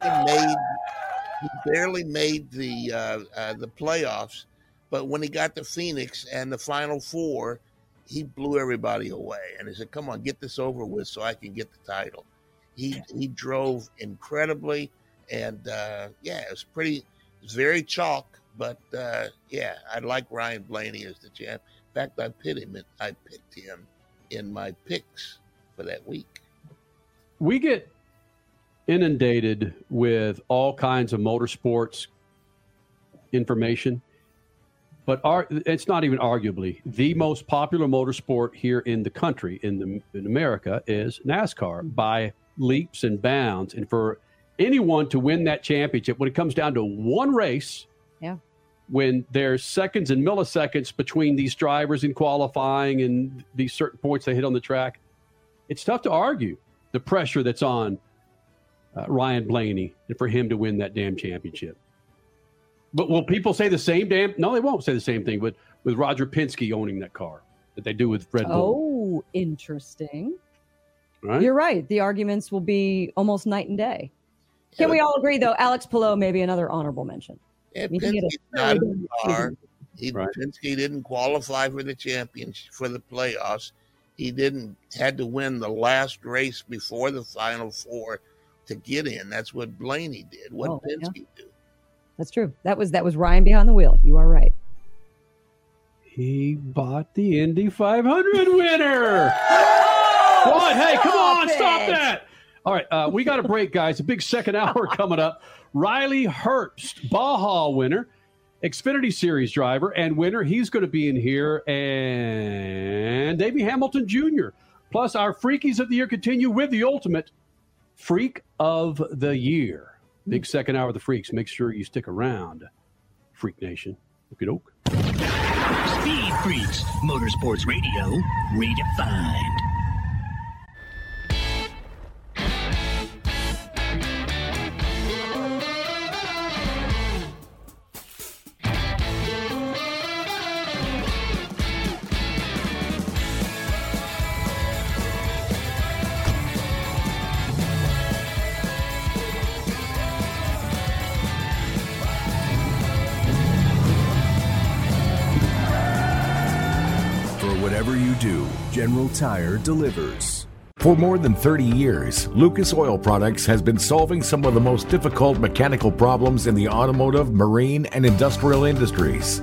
He made he barely made the uh, uh, the playoffs, but when he got to Phoenix and the Final Four, he blew everybody away. And he said, "Come on, get this over with, so I can get the title." He he drove incredibly, and uh, yeah, it was pretty. It's very chalk, but uh, yeah, I like Ryan Blaney as the champ. In fact, I picked him. I picked him in my picks for that week. we get inundated with all kinds of motorsports information but our, it's not even arguably the most popular motorsport here in the country in the in America is NASCAR by leaps and bounds and for anyone to win that championship when it comes down to one race Yeah. when there's seconds and milliseconds between these drivers in qualifying and these certain points they hit on the track it's tough to argue the pressure that's on uh, Ryan Blaney and for him to win that damn championship. But will people say the same damn? No, they won't say the same thing. But with Roger Penske owning that car, that they do with Red Bull, Oh, interesting. right? You're right. The arguments will be almost night and day. Can we all agree, though? Alex Palou, maybe another honorable mention. Yeah, I mean, he had a Penske's not really in the car. season. He, Penske didn't qualify for the championship for the playoffs. He didn't had to win the last race before the final four to get in. That's what Blaney did. What Oh, yeah. Penske do? That's true. That was that was Ryan behind the wheel. You are right. He bought the Indy 500 winner. What? Hey, come on, Stop stop that. All right, uh, we got a break, guys. A big second hour coming up. Riley Herbst, Baja winner, Xfinity Series driver and winner. He's going to be in here. And Davey Hamilton Jr. Plus, our Freakies of the Year continue with the ultimate Freak of the Year. Big second hour of the Freaks. Make sure you stick around, Freak Nation. Okie doke. Speed Freaks, Motorsports Radio, redefined. General Tire delivers. For more than 30 years, Lucas Oil Products has been solving some of the most difficult mechanical problems in the automotive, marine, and industrial industries.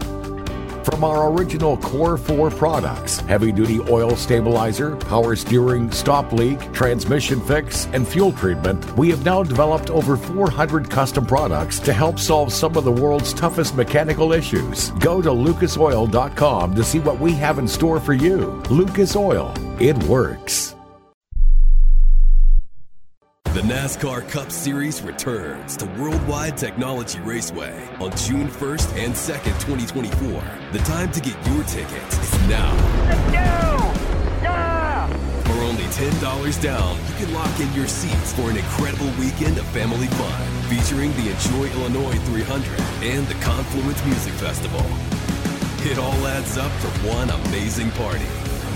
From our original Core 4 products, heavy duty oil stabilizer, power steering, stop leak, transmission fix, and fuel treatment, we have now developed over 400 custom products to help solve some of the world's toughest mechanical issues. Go to lucasoil.com to see what we have in store for you. Lucas Oil, it works. NASCAR Cup Series returns to Worldwide Technology Raceway on June 1st and 2nd, 2024. The time to get your tickets is now. Let's go! For only $10 down, you can lock in your seats for an incredible weekend of family fun featuring the Enjoy Illinois 300 and the Confluence Music Festival. It all adds up to one amazing party.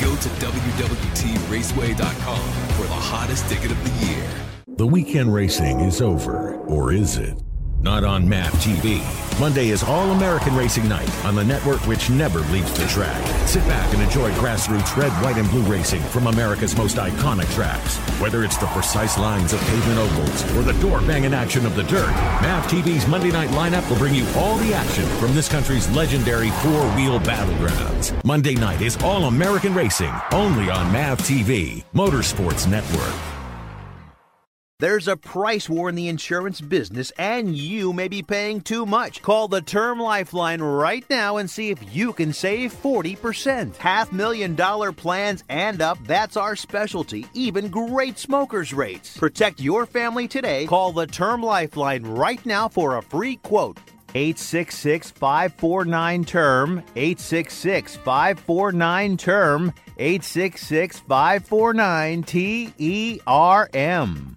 Go to WWTRaceway.com for the hottest ticket of the year. The weekend racing is over, or is it? Not on MAV TV. Monday is All American Racing Night on the network which never leaves the track. Sit back and enjoy grassroots red, white, and blue racing from America's most iconic tracks. Whether it's the precise lines of pavement ovals or the door banging action of the dirt, MAV TV's Monday night lineup will bring you all the action from this country's legendary four wheel battlegrounds. Monday night is All American Racing, only on MAV TV, Motorsports Network. There's a price war in the insurance business, and you may be paying too much. Call the Term Lifeline right now and see if you can save 40%. Half million dollar plans and up, that's our specialty. Even great smokers' rates. Protect your family today. Call the Term Lifeline right now for a free quote. 866 549 term 866 549 term 866 549 T E R M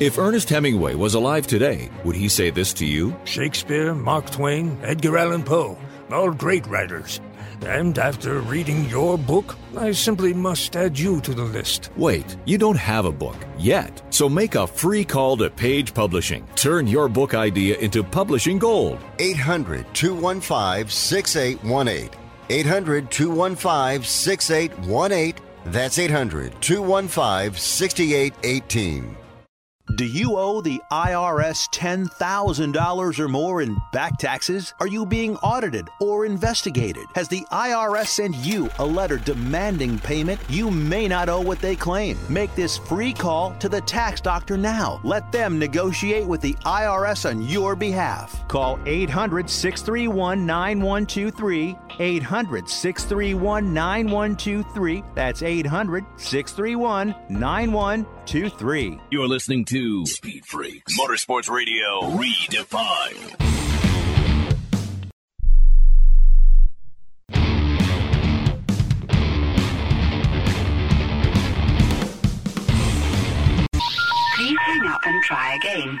If Ernest Hemingway was alive today, would he say this to you? Shakespeare, Mark Twain, Edgar Allan Poe, all great writers. And after reading your book, I simply must add you to the list. Wait, you don't have a book yet. So make a free call to Page Publishing. Turn your book idea into publishing gold. 800 215 6818. 800 215 6818. That's 800 215 6818. Do you owe the IRS $10,000 or more in back taxes? Are you being audited or investigated? Has the IRS sent you a letter demanding payment? You may not owe what they claim. Make this free call to the tax doctor now. Let them negotiate with the IRS on your behalf. Call 800 631 9123. 800 631 9123. That's 800 631 9123. You're listening to Speed Freaks, Motorsports Radio redefined. Please hang up and try again.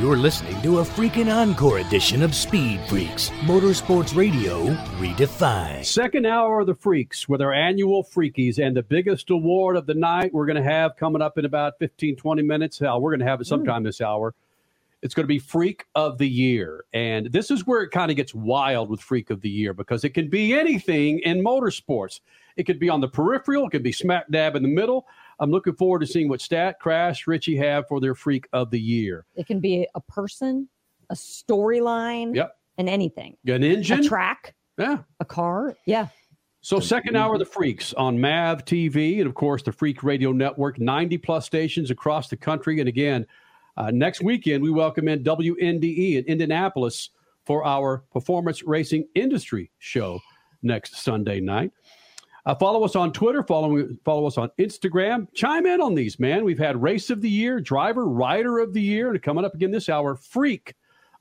You're listening to a freaking encore edition of Speed Freaks, Motorsports Radio redefined. Second hour of the Freaks with our annual Freakies and the biggest award of the night we're going to have coming up in about 15, 20 minutes. Hell, we're going to have it hmm. sometime this hour. It's going to be Freak of the Year. And this is where it kind of gets wild with Freak of the Year because it can be anything in motorsports. It could be on the peripheral, it could be smack dab in the middle. I'm looking forward to seeing what Stat, Crash, Richie have for their Freak of the Year. It can be a person, a storyline, Yep. and anything. An engine? a track, Yeah. a car. Yeah. So, second hour of the Freaks on MAV TV and, of course, the Freak Radio Network, 90 plus stations across the country. And again, uh, next weekend, we welcome in WNDE in Indianapolis for our Performance Racing Industry Show next Sunday night. Uh, follow us on Twitter, follow, follow us on Instagram. Chime in on these, man. We've had Race of the Year, Driver, Rider of the Year, and coming up again this hour, Freak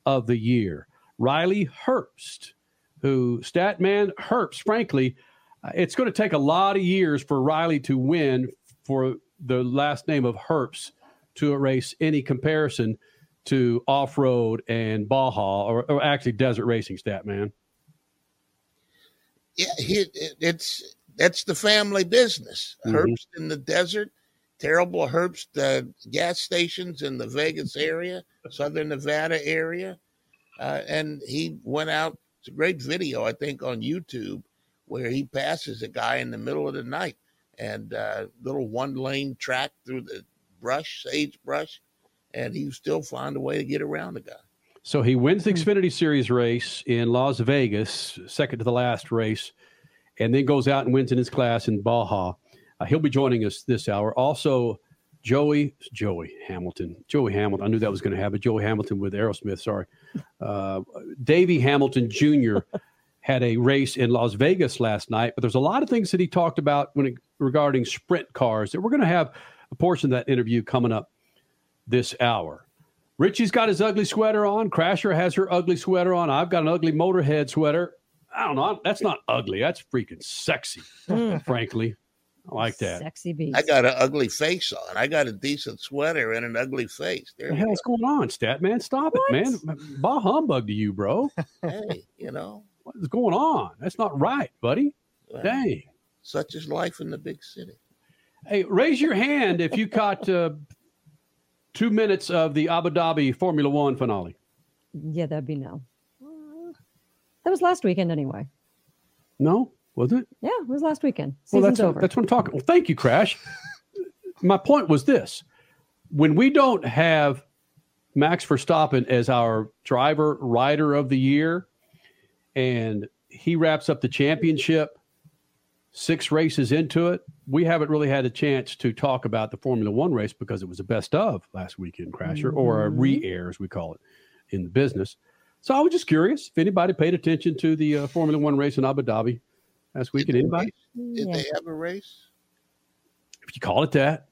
of the Year. Riley Herbst, who, Statman Herbst, frankly, uh, it's going to take a lot of years for Riley to win for the last name of Herbst to erase any comparison to off road and Baja or, or actually desert racing, Statman. Yeah, he, it, it's that's the family business. Mhm. Herbst in the desert, terrible Herbst uh, gas stations in the Vegas area, Southern Nevada area, uh, and he went out. It's a great video, I think, on YouTube where he passes a guy in the middle of the night and uh, little one lane track through the brush, sagebrush, and he still found a way to get around the guy. So he wins the Xfinity Series race in Las Vegas, second to the last race, and then goes out and wins in his class in Baja. Uh, he'll be joining us this hour. Also, Joey Joey Hamilton, Joey Hamilton. I knew that was going to happen. Joey Hamilton with Aerosmith. Sorry, uh, Davey Hamilton Jr. had a race in Las Vegas last night, but there's a lot of things that he talked about when it, regarding sprint cars that we're going to have a portion of that interview coming up this hour. Richie's got his ugly sweater on. Crasher has her ugly sweater on. I've got an ugly Motorhead sweater. I don't know. That's not ugly. That's freaking sexy, Mm. frankly. I like that. Sexy beast. I got an ugly face on. I got a decent sweater and an ugly face. There What the you hell's going on, Stat Man? Stop it, man. Bah humbug to you, bro. Hey, you know, What is going on? That's not right, buddy. Well, Dang. such is life in the big city. Hey, raise your hand if you caught uh, two minutes of the Abu Dhabi Formula One finale. Yeah, that'd be no. That was last weekend anyway. No, was it? Yeah, it was last weekend. Well, Season's that's over. that's what I'm talking. Well, thank you, Crash. My point was this: when we don't have Max Verstappen as our driver rider of the year, and he wraps up the championship six races into it, we haven't really had a chance to talk about the Formula One race because it was a best of last weekend, Crasher, or a Mhm. re-air as we call it in the business. So I was just curious if anybody paid attention to the uh, Formula One race in Abu Dhabi last weekend. Anybody? Did they have a race? if you call it that.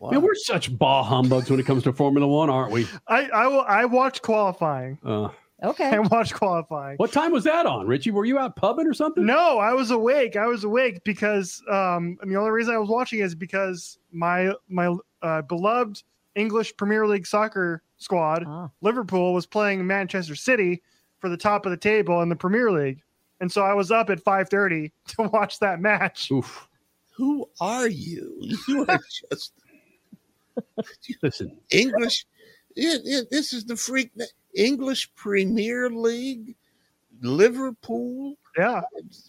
Man, we're such bah humbugs when it comes to Formula One, aren't we? I I, will, I watched qualifying. Uh, okay. I watched qualifying. what time was that on, Richie? Were you out pubbing or something? No, I was awake. I was awake because um, and the only reason I was watching is because my my uh, beloved English Premier League soccer squad, Ah. Liverpool, was playing Manchester City for the top of the table in the Premier League, and so I was up at five thirty to watch that match. Oof. Who are you? You are just Listen, English. Yeah, yeah, this is the freak English Premier League, Liverpool. Yeah,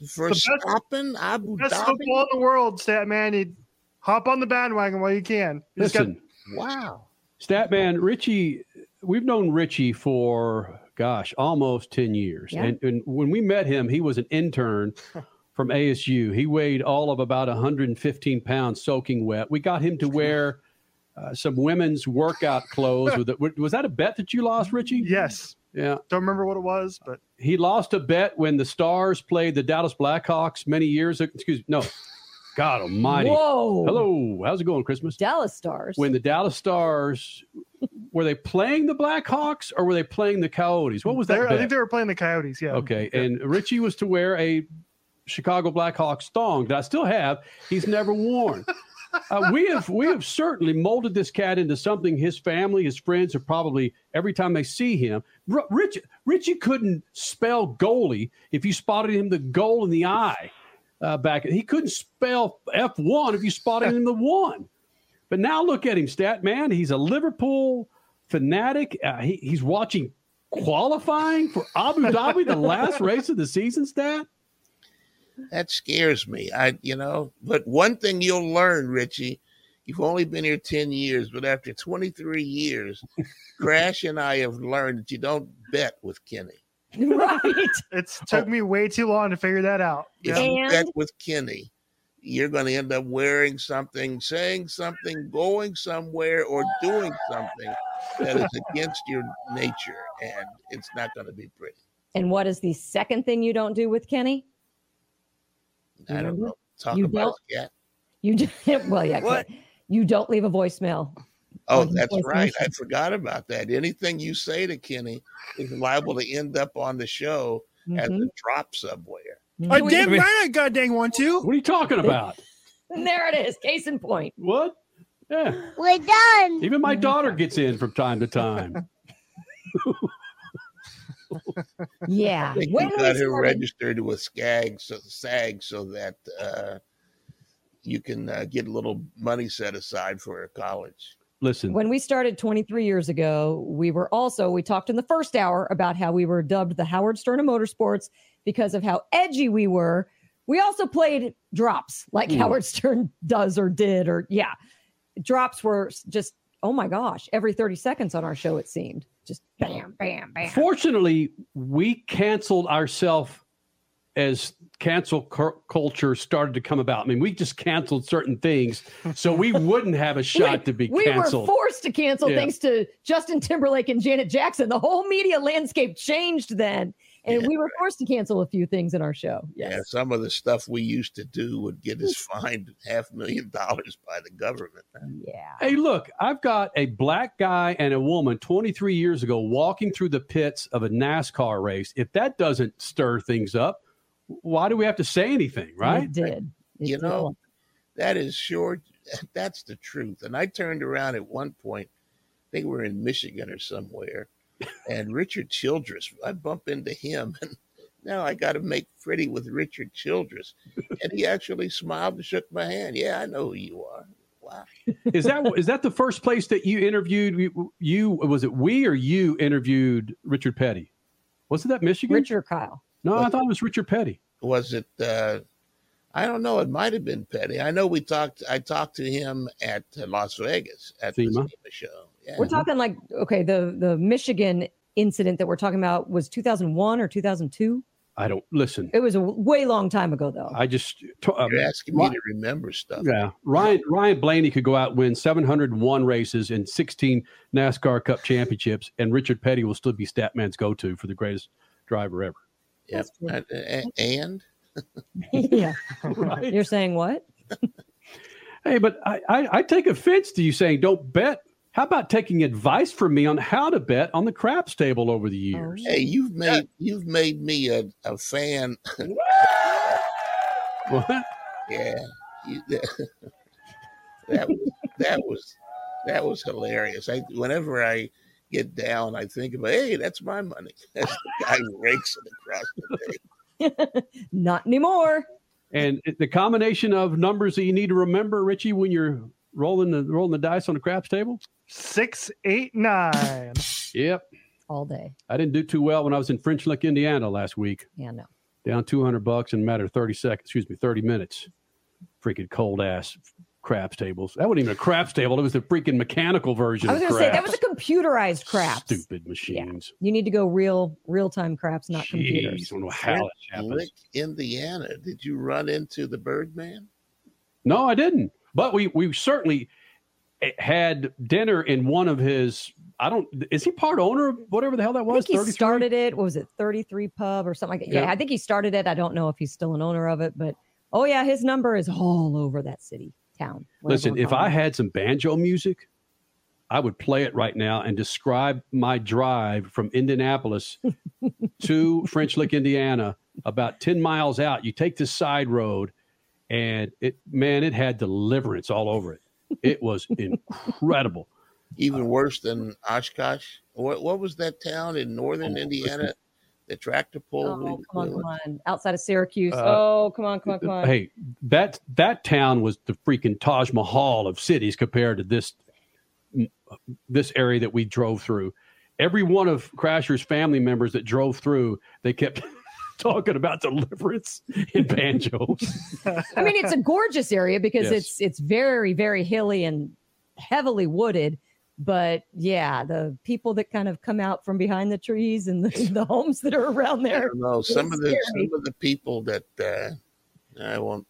Verstappen, Abu best Dhabi. football in the world, stat man. You hop on the bandwagon while you can. You just got- listen, Wow. Statman, Richie, we've known Richie for, gosh, almost 10 years. Yeah. And, and when we met him, he was an intern from ASU. He weighed all of about 115 pounds soaking wet. We got him to wear uh, some women's workout clothes. With it. Was that a bet that you lost, Richie? Yes. Yeah. Don't remember what it was, but He lost a bet when the Stars played the Dallas Blackhawks many years ago. Excuse me. No. God almighty. Whoa. Hello. How's it going, Christmas? Dallas Stars. When the Dallas Stars were they playing the Blackhawks or were they playing the Coyotes? What was that? They're- I think they were playing the Coyotes. Yeah. Okay, and Richie was to wear a Chicago Blackhawks thong that I still have. He's never worn. Uh, we have we have certainly molded this cat into something his family, his friends are probably every time they see him. R- Rich, Richie couldn't spell goalie if you spotted him the goal in the eye uh, back. He couldn't spell F one if you spotted him the one. But now look at him, stat man. He's a Liverpool fanatic. Uh, he, he's watching qualifying for Abu Dhabi, the last race of the season. Stat. That scares me. I, you know, but one thing you'll learn, Richie, you've only been here 10 years, but after 23 years, Crash and I have learned that you don't bet with Kenny. Right. It's oh. took me way too long to figure that out. If you bet with Kenny, you're going to end up wearing something, saying something, going somewhere, or doing something that is against your nature, and it's not going to be pretty. And what is the second thing you don't do with Kenny? I don't know. Talk You about don't- it. You do, well, yeah. What? You don't leave a voicemail. Oh, that's right. I forgot about that. Anything you say to Kenny is liable to end up on the show as Mm-hmm. a drop somewhere. I damn right I got dang one too. What are you talking about? There it is. Case in point. What? Yeah. We're done. Even my daughter gets in from time to time. Yeah. I think When you we got her started- registered with SCAG, so SAG, so that uh, you can uh, get a little money set aside for her college. Listen, When we started 23 years ago, we were also, we talked in the first hour about how we were dubbed the Howard Stern of motorsports because of how edgy we were. We also played drops like Hmm. Howard Stern does or did, or yeah. Drops were just, oh my gosh, every 30 seconds on our show, it seemed. Just bam, bam, bam. Fortunately, we canceled ourselves as cancel culture started to come about. I mean, we just canceled certain things so we wouldn't have a shot to be we canceled. were forced to cancel Yeah. thanks to Justin Timberlake and Janet Jackson. The whole media landscape changed then, and we were forced to cancel a few things in our show. Yeah, some of the stuff we used to do would get us fined half a million dollars by the government. Yeah. Hey, look, I've got a black guy and a woman 23 years ago walking through the pits of a NASCAR race. If that doesn't stir things up, why do we have to say anything, right? It did. It you did. know, that is sure. That's the truth. And I turned around at one point. I think we were in Michigan or somewhere, and Richard Childress. I bump into him, and now I got to make pretty with Richard Childress, and he actually smiled and shook my hand. Yeah, I know who you are. Wow. is that is that the first place that you interviewed you, you was it we or you interviewed Richard Petty? Wasn't that Michigan? Richard Kyle. No, I thought it was Richard Petty. Was it? Uh, I don't know. It might have been Petty. I know we talked. I talked to him at uh, Las Vegas at the SEMA. SEMA show. Yeah. We're talking like okay, the the Michigan incident that we're talking about was 2001 or 2002. I don't listen. It was a way long time ago, though. I just t- um, You're asking me to remember stuff. Yeah, Ryan Ryan Blaney could go out and win 701 races and 16 NASCAR Cup championships, and Richard Petty will still be Statman's go-to for the greatest driver ever. Yep. Uh, And yeah. Right. You're saying what? Hey, but I, I, I take offense to you saying don't bet. How about taking advice from me on how to bet on the craps table over the years? hey, you've made you've made me a, a fan. What? yeah, you, that was that was that was hilarious. I whenever I get down, I think about, hey, that's my money. That's the guy who rakes it across the table. Not anymore. And the combination of numbers that you need to remember, Richie, when you're rolling the rolling the dice on the craps table. Six, eight, nine. Yep. All day. I didn't do too well when I was in French Lick, Indiana last week. Yeah, no. Down 200 bucks in a matter of 30 seconds, excuse me, 30 minutes. Freaking cold ass craps tables. That wasn't even a craps table. It was the freaking mechanical version I was of going to say that was a computerized craps. Stupid machines. You need to go real real time craps, not Jeez, computers. I don't know how French that Indiana. Did you run into the Birdman? No, I didn't. But we we certainly eh, had dinner in one of his I don't. Is he part owner of whatever the hell that I was? think he 33? started it. What was it? 33 Pub or something like that. Yeah, Yeah. I think he started it. I don't know if he's still an owner of it, but oh yeah, his number is all over that city, town. Listen, if I it. had some banjo music, I would play it right now and describe my drive from Indianapolis to French Lick, Indiana, about 10 miles out. You take this side road, and it, man, it had deliverance all over it. It was incredible. Even worse than Oshkosh. What what was that town in northern oh, Indiana? The tractor pull. Oh, we- come on, we- come on. Outside of Syracuse. Uh, oh, come on, come on, come on. Hey, that that town was the freaking Taj Mahal of cities compared to this this area that we drove through. Every one of Crasher's family members that drove through, they kept talking about deliverance in banjos. I mean, it's a gorgeous area because Yes. it's it's very very hilly and heavily wooded. But yeah, the people that kind of come out from behind the trees and the, the homes that are around there. don't. Some of the scary. some of the people that uh, I won't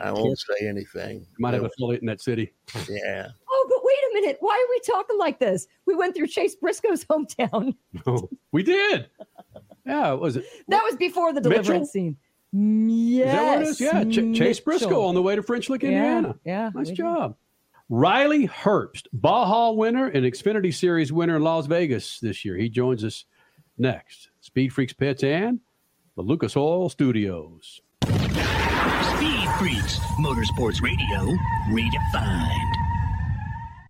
I won't say anything. Might have a affiliate in that city. Yeah. Oh, but wait a minute. Why are we talking like this? We went through Chase Briscoe's hometown. Oh, we did. Yeah, was it? That was before the Mitchell? deliverance scene. Yes. Is that what it is? Yeah, Ch- Chase Briscoe on the way to French Lick, Indiana. yeah, nice job. did. Riley Herbst, Baja winner and Xfinity Series winner in Las Vegas this year. He joins us next. Speed Freaks Pits and the Lucas Oil Studios. Speed Freaks, Motorsports Radio, redefined.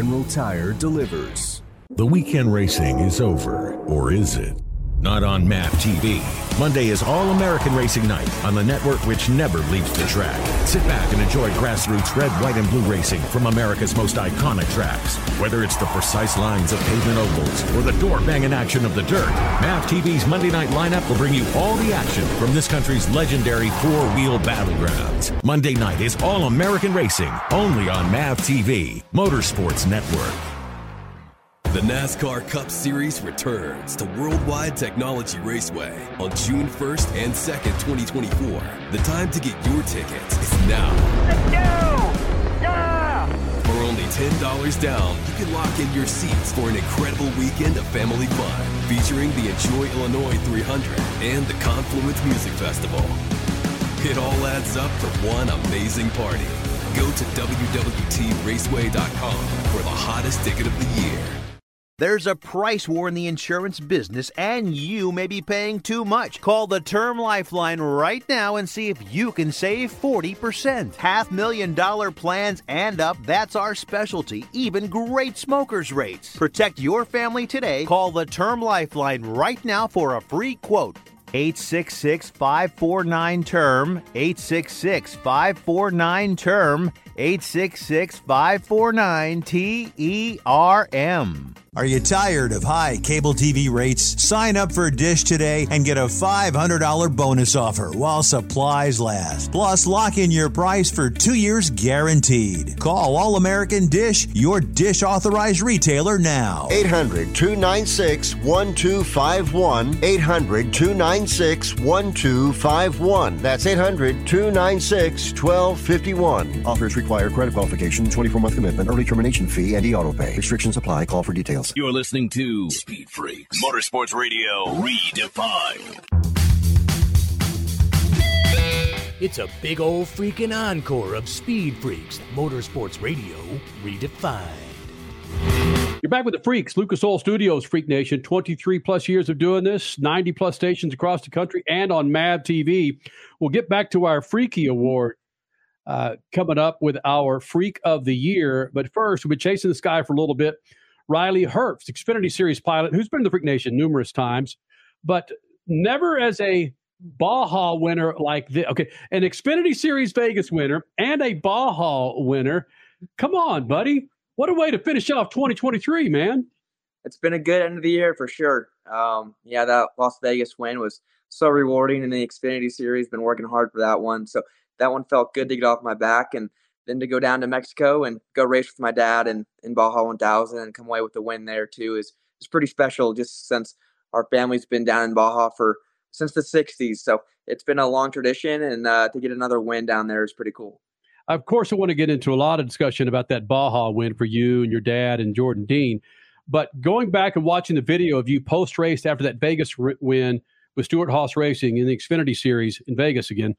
General Tire delivers. The weekend racing is over, or is it? Not on MAV TV. Monday is All American Racing Night on the network which never leaves the track. Sit back and enjoy grassroots red, white, and blue racing from America's most iconic tracks. Whether it's the precise lines of pavement ovals or the door banging action of the dirt, MAV TV's Monday night lineup will bring you all the action from this country's legendary four wheel battlegrounds. Monday night is All American Racing only on MAV TV, Motorsports Network. The NASCAR Cup Series returns to Worldwide Technology Raceway on June 1st and 2nd, 2024. The time to get your tickets is now. Let's go! Yeah! For only $10 down, you can lock in your seats for an incredible weekend of family fun featuring the Enjoy Illinois 300 and the Confluence Music Festival. It all adds up for one amazing party. Go to WWTRaceway.com for the hottest ticket of the year. There's a price war in the insurance business, and you may be paying too much. Call the Term Lifeline right now and see if you can save 40%. Half million dollar plans and up, that's our specialty. Even great smokers' rates. Protect your family today. Call the Term Lifeline right now for a free quote. 866 549 term 866 549 term 866 549 T E R M Are you tired of high cable TV rates? Sign up for Dish today and get a $500 bonus offer while supplies last. Plus, lock in your price for two years guaranteed. Call All American Dish, your Dish authorized retailer now. 800 296 1251. 800 296 1251. That's 800 296 1251. Offers require credit qualification, 24 month commitment, early termination fee, and e auto pay. Restrictions apply. Call for details. You're listening to Speed Freaks, Motorsports Radio, redefined. It's a big old freaking encore of Speed Freaks, Motorsports Radio redefined. You're back with the Freaks, Lucas Oil Studios, Freak Nation. 23 plus years of doing this, 90 plus stations across the country and on MAV TV. We'll get back to our Freaky Award uh, coming up with our Freak of the Year. But first, we've been chasing this guy for a little bit. Riley Herbst, Xfinity Series pilot, who's been in the Freak Nation numerous times, but never as a Baja winner like this. Okay, an Xfinity Series Vegas winner and a Baja winner. Come on, buddy. What a way to finish off 2023, man. It's been a good end of the year for sure. Um, yeah, that Las Vegas win was so rewarding in the Xfinity Series. Been working hard for that one. So that one felt good to get off my back. And then to go down to Mexico and go race with my dad and in Baja 1000 and come away with the win there too is is pretty special. Just since our family's been down in Baja for since the 60s, so it's been a long tradition, and uh, to get another win down there is pretty cool. Of course, I want to get into a lot of discussion about that Baja win for you and your dad and Jordan Dean. But going back and watching the video of you post race after that Vegas win with Stewart-Haas Racing in the Xfinity Series in Vegas again,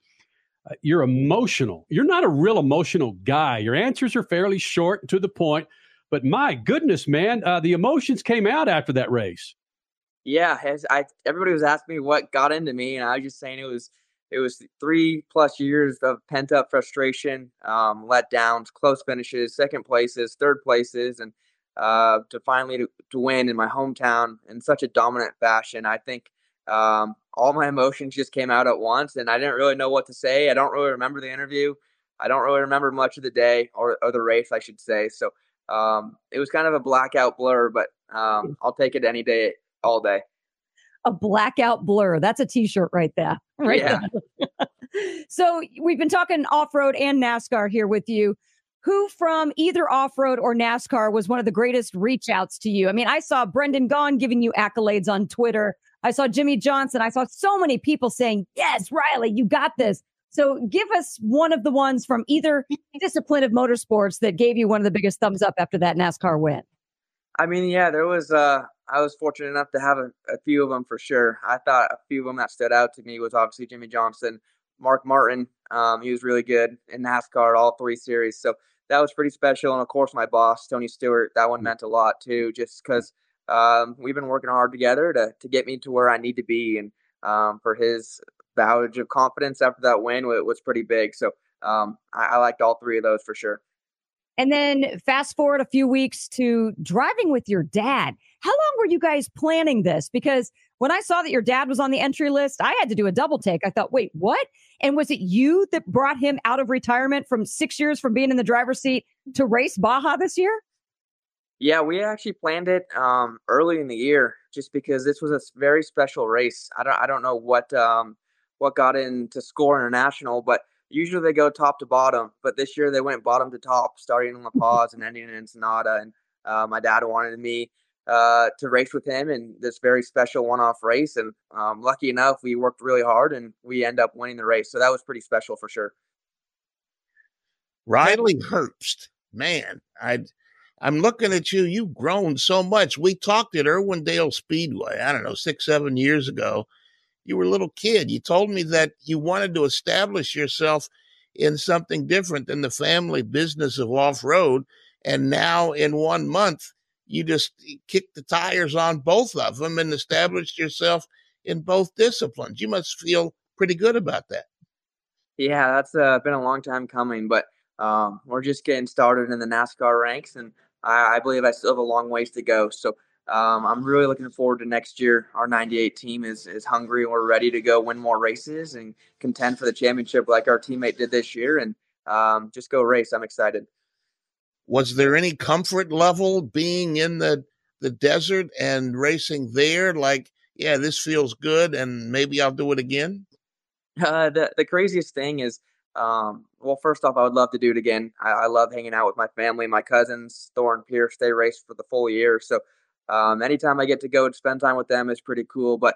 uh, you're emotional. You're not a real emotional guy. Your answers are fairly short and to the point. But my goodness, man, uh, the emotions came out after that race. Yeah, I everybody was asking me what got into me, and I was just saying it was it was three plus years of pent up frustration, um, letdowns, close finishes, second places, third places, and uh, to finally to, to win in my hometown in such a dominant fashion. I think um, all my emotions just came out at once, and I didn't really know what to say. I don't really remember the interview. I don't really remember much of the day or, or the race, I should say. So um, it was kind of a blackout blur, but um, I'll take it any day, all day. A blackout blur. That's a T-shirt right there. Right. Yeah. so we've been talking off-road and NASCAR here with you. Who from either off-road or NASCAR was one of the greatest reach outs to you? I mean, I saw Brendan Gaughan giving you accolades on Twitter. I saw Jimmie Johnson. I saw so many people saying, Yes, Riley, you got this. So give us one of the ones from either discipline of motorsports that gave you one of the biggest thumbs up after that NASCAR win. I mean, yeah, there was, uh, I was fortunate enough to have a, a few of them for sure. I thought a few of them that stood out to me was obviously Jimmie Johnson, Mark Martin. Um, he was really good in NASCAR, all three series. So that was pretty special. And of course, my boss, Tony Stewart, that one meant a lot too, just because um, we've been working hard together to to get me to where I need to be, and um, for his vouch of confidence after that win was, was pretty big. So um, I, I liked all three of those for sure. And then fast forward a few weeks to driving with your dad. How long were you guys planning this? Because when I saw that your dad was on the entry list, I had to do a double take. I thought, wait, what? And was it you that brought him out of retirement from six years from being in the driver's seat to race Baja this year? Yeah, we actually planned it um, early in the year, just because this was a very special race. I don't, I don't know what um, what got into Score International, but usually they go top to bottom. But this year they went bottom to top, starting in La Paz and ending in Ensenada. And uh, my dad wanted me uh, to race with him in this very special one-off race. And um, lucky enough, we worked really hard and we end up winning the race. So that was pretty special for sure. Riley Herbst, man, I I'm looking at you. You've grown so much. We talked at Irwindale Speedway, I don't know, six, seven years ago. You were a little kid. You told me that you wanted to establish yourself in something different than the family business of off road. And now, in one month, you just kicked the tires on both of them and established yourself in both disciplines. You must feel pretty good about that. Yeah, that's uh, been a long time coming, but um, we're just getting started in the NASCAR ranks, and I, I believe I still have a long ways to go. So um, I'm really looking forward to next year. Our 98 team is is hungry and we're ready to go win more races and contend for the championship like our teammate did this year, and um, just go race. I'm excited. Was there any comfort level being in the the desert and racing there? Like, yeah, this feels good, and maybe I'll do it again. Uh, the the craziest thing is um, well, first off, I would love to do it again. I, I love hanging out with my family, my cousins, Thor and Pierce. They race for the full year, so um, anytime I get to go and spend time with them is pretty cool. But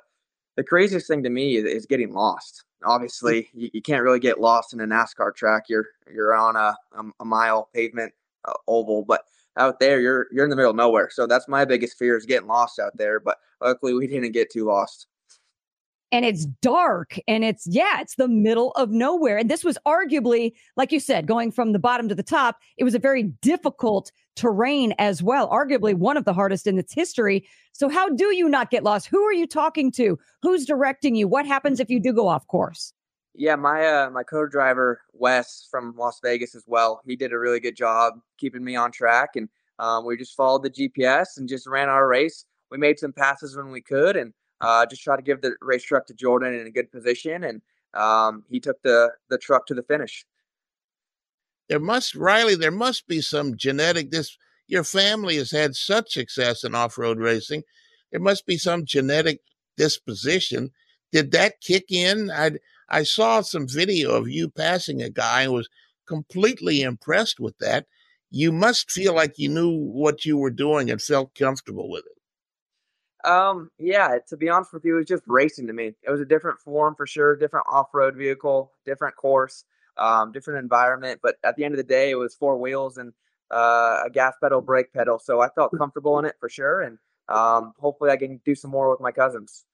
the craziest thing to me is, is getting lost. Obviously, you, you, can't really get lost in a NASCAR track. You're you're on a a, a mile pavement uh, oval, but out there you're you're in the middle of nowhere. So that's my biggest fear is getting lost out there. But luckily, we didn't get too lost. And it's dark and it's yeah it's the middle of nowhere. And this was arguably like you said going from the bottom to the top it was a very difficult terrain as well arguably one of the hardest in its history. So how do you not get lost? Who are you talking to? Who's directing you? What happens if you do go off course? Yeah my uh my co-driver wes from las vegas as well he did a really good job keeping me on track and um, we just followed the gps and just ran our race. We made some passes when we could and uh, just try to give the race truck to Jordan in a good position, and um, he took the the truck to the finish. There must Riley. There must be some genetic. This your family has had such success in off road racing. There must be some genetic disposition. Did that kick in? I I saw some video of you passing a guy and was completely impressed with that. You must feel like you knew what you were doing and felt comfortable with it. Um, yeah, to be honest with you, it was just racing to me. It was a different form for sure, different off-road vehicle, different course, um, different environment. But at the end of the day, it was four wheels and uh, a gas pedal, brake pedal. So I felt comfortable in it for sure, and um, hopefully I can do some more with my cousins.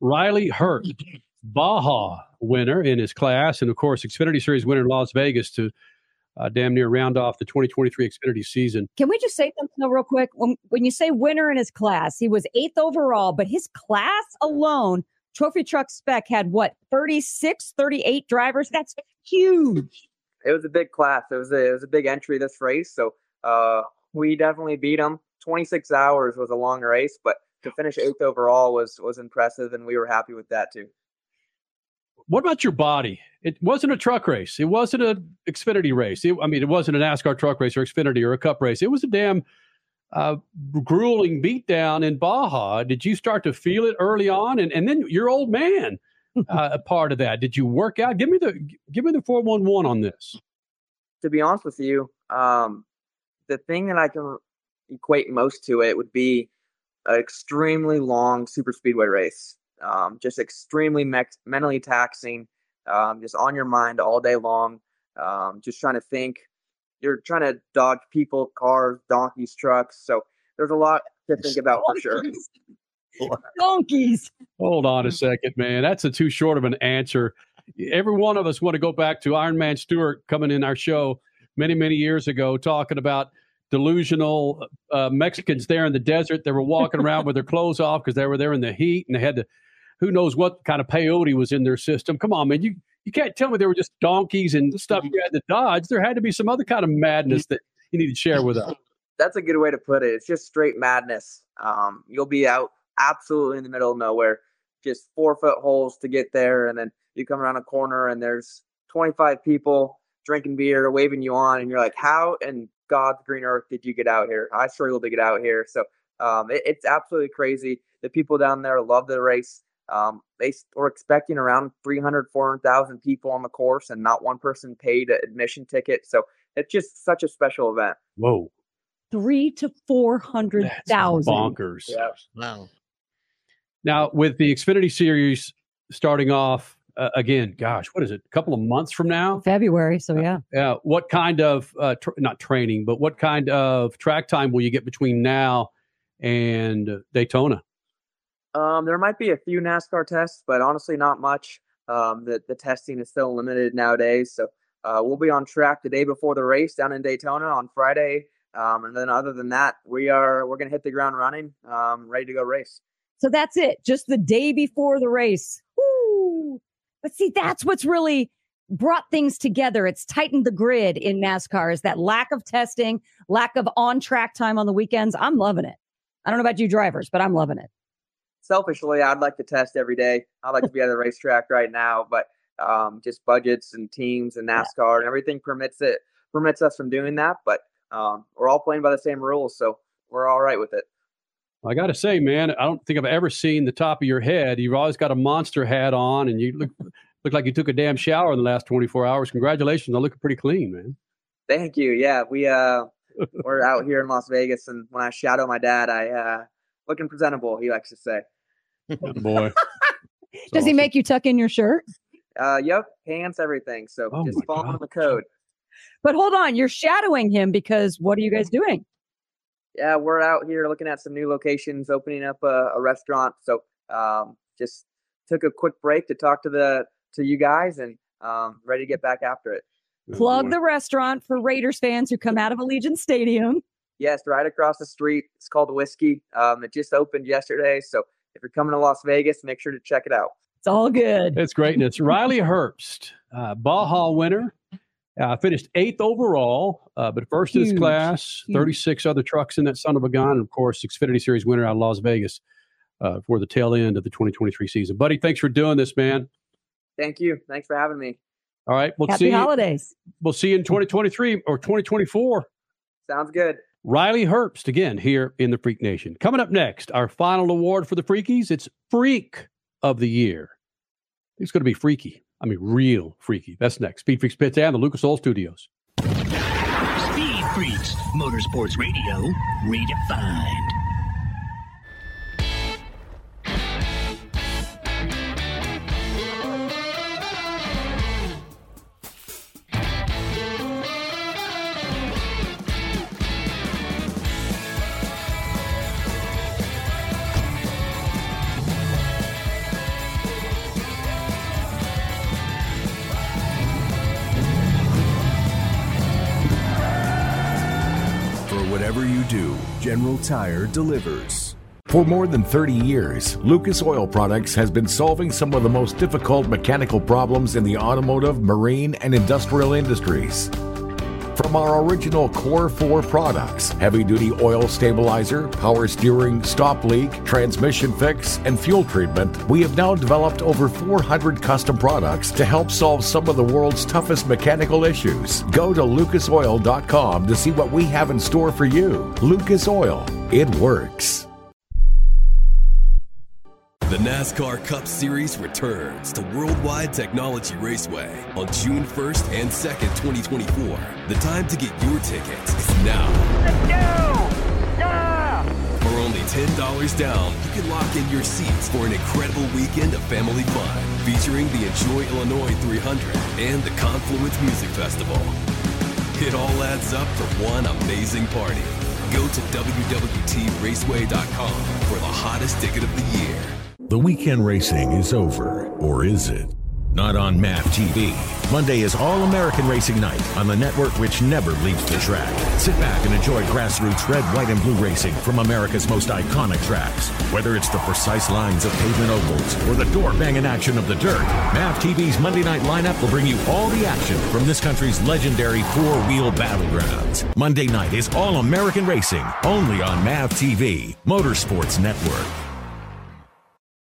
Riley Herbst, Baja winner in his class, and of course Xfinity Series winner in Las Vegas to uh, damn near round off the 2023 Xfinity season. Can we just say something real quick? When, when you say winner in his class, he was eighth overall, but his class alone, Trophy Truck Spec, had what, 36, 38 drivers? That's huge. It was a big class. It was a, it was a big entry this race. So uh, we definitely beat him. 26 hours was a long race, but to finish eighth overall was was impressive, and we were happy with that too. What about your body? It wasn't a truck race. It wasn't a Xfinity race. It, I mean, it wasn't a NASCAR truck race or Xfinity or a Cup race. It was a damn uh, grueling beatdown in Baja. Did you start to feel it early on, and and then your old man uh, a part of that? Did you work out? Give me the give me the four one one on this. To be honest with you, um, the thing that I can equate most to it would be an extremely long super speedway race um, just extremely me- mentally taxing, um, just on your mind all day long, um, just trying to think. You're trying to dodge people, cars, donkeys, trucks. So there's a lot to think about for sure. Donkeys. Hold on a second, man. That's a too short of an answer. Every one of us want to go back to Iron Man Stewart coming in our show many, many years ago, talking about delusional uh, Mexicans there in the desert. They were walking around with their clothes off because they were there in the heat and they had to who knows what kind of peyote was in their system. Come on, man. You you can't tell me they were just donkeys and stuff you had to dodge. There had to be some other kind of madness that you need to share with us. That's a good way to put it. It's just straight madness. Um, you'll be out absolutely in the middle of nowhere, just four foot holes to get there, and then you come around a corner and there's 25 people drinking beer, waving you on, and you're like, "How in God's green earth did you get out here?" I struggled to get out here, so um, it, it's absolutely crazy. The people down there love the race. Um, they were expecting around 300, 400,000 people on the course, and not one person paid an admission ticket. So it's just such a special event. Whoa. Three to 400,000. Bonkers. Yeah. Wow. Now, with the Xfinity Series starting off uh, again, gosh, what is it? A couple of months from now? February. So, yeah. Yeah. Uh, what kind of, uh, tr- not training, but what kind of track time will you get between now and Daytona? Um, there might be a few NASCAR tests, but honestly, not much. Um, the, the testing is still limited nowadays. So uh, we'll be on track the day before the race down in Daytona on Friday. Um, and then other than that, we are we're gonna hit the ground running, um, ready to go race. So that's it, just the day before the race. Woo! But see, that's what's really brought things together. It's tightened the grid in NASCAR. Is that lack of testing, lack of on track time on the weekends? I'm loving it. I don't know about you drivers, but I'm loving it selfishly, I'd like to test every day. I'd like to be at the racetrack right now, but um, just budgets and teams and NASCAR and everything permits it permits us from doing that. But um, we're all playing by the same rules, so we're all right with it. I got to say, man, I don't think I've ever seen the top of your head. You've always got a monster hat on, and you look look like you took a damn shower in the last 24 hours. Congratulations on looking pretty clean, man. Thank you. Yeah, we uh we're out here in Las Vegas, and when I shadow my dad, I uh looking presentable. He likes to say. Boy. Does he make you tuck in your shirt? Uh, yep, pants, everything. So Oh just follow God. the code. But hold on, you're shadowing him because what are you guys doing? Yeah, we're out here looking at some new locations, opening up a, a restaurant. So um, just took a quick break to talk to the to you guys and um, ready to get back after it. Plug the restaurant for Raiders fans who come out of Allegiant Stadium. Yes, right across the street. It's called Whiskey. Um, it just opened yesterday, so if you're coming to Las Vegas, make sure to check it out. It's all good. It's great. And it's Riley Herbst, uh, Baja winner. Uh, finished eighth overall, uh, but first in his Huge. class. Huge. 36 other trucks in that son of a gun. And of course, Xfinity Series winner out of Las Vegas uh, for the tail end of the 2023 season. Buddy, thanks for doing this, man. Thank you. Thanks for having me. All right. We'll Happy see holidays. You, we'll see you in 2023 or 2024. Sounds good. Riley Herbst again here in the Freak Nation. Coming up next, our final award for the Freakies. It's Freak of the Year. It's going to be freaky. I mean, real freaky. That's next. Speed Freaks Pits and the Lucas Oil Studios. Speed Freaks, Motorsports Radio, redefined. Whatever you do, General Tire delivers. For more than 30 years, Lucas Oil Products has been solving some of the most difficult mechanical problems in the automotive, marine, and industrial industries. From our original Core 4 products, heavy duty oil stabilizer, power steering, stop leak, transmission fix, and fuel treatment, we have now developed over 400 custom products to help solve some of the world's toughest mechanical issues. Go to lucasoil.com to see what we have in store for you. Lucas Oil, it works. The NASCAR Cup Series returns to Worldwide Technology Raceway on June 1st and 2nd, 2024. The time to get your tickets is now. For only $10 down, you can lock in your seats for an incredible weekend of family fun featuring the Enjoy Illinois 300 and the Confluence Music Festival. It all adds up for one amazing party. Go to WWTRaceway.com for the hottest ticket of the year. The weekend racing is over, or is it? Not on MAV TV. Monday is All American Racing Night on the network which never leaves the track. Sit back and enjoy grassroots red, white, and blue racing from America's most iconic tracks. Whether it's the precise lines of pavement ovals or the door banging action of the dirt, MAV TV's Monday night lineup will bring you all the action from this country's legendary four wheel battlegrounds. Monday night is All American Racing, only on MAV TV, Motorsports Network.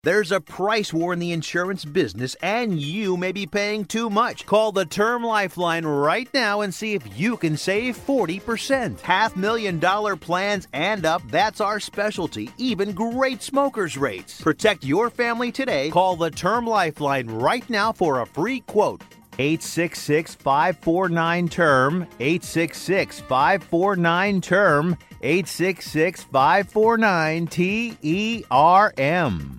There's a price war in the insurance business, and you may be paying too much. Call the Term Lifeline right now and see if you can save 40%. Half million dollar plans and up, that's our specialty. Even great smokers' rates. Protect your family today. Call the Term Lifeline right now for a free quote. 866 549 term 866 549 term 866 549 T E R M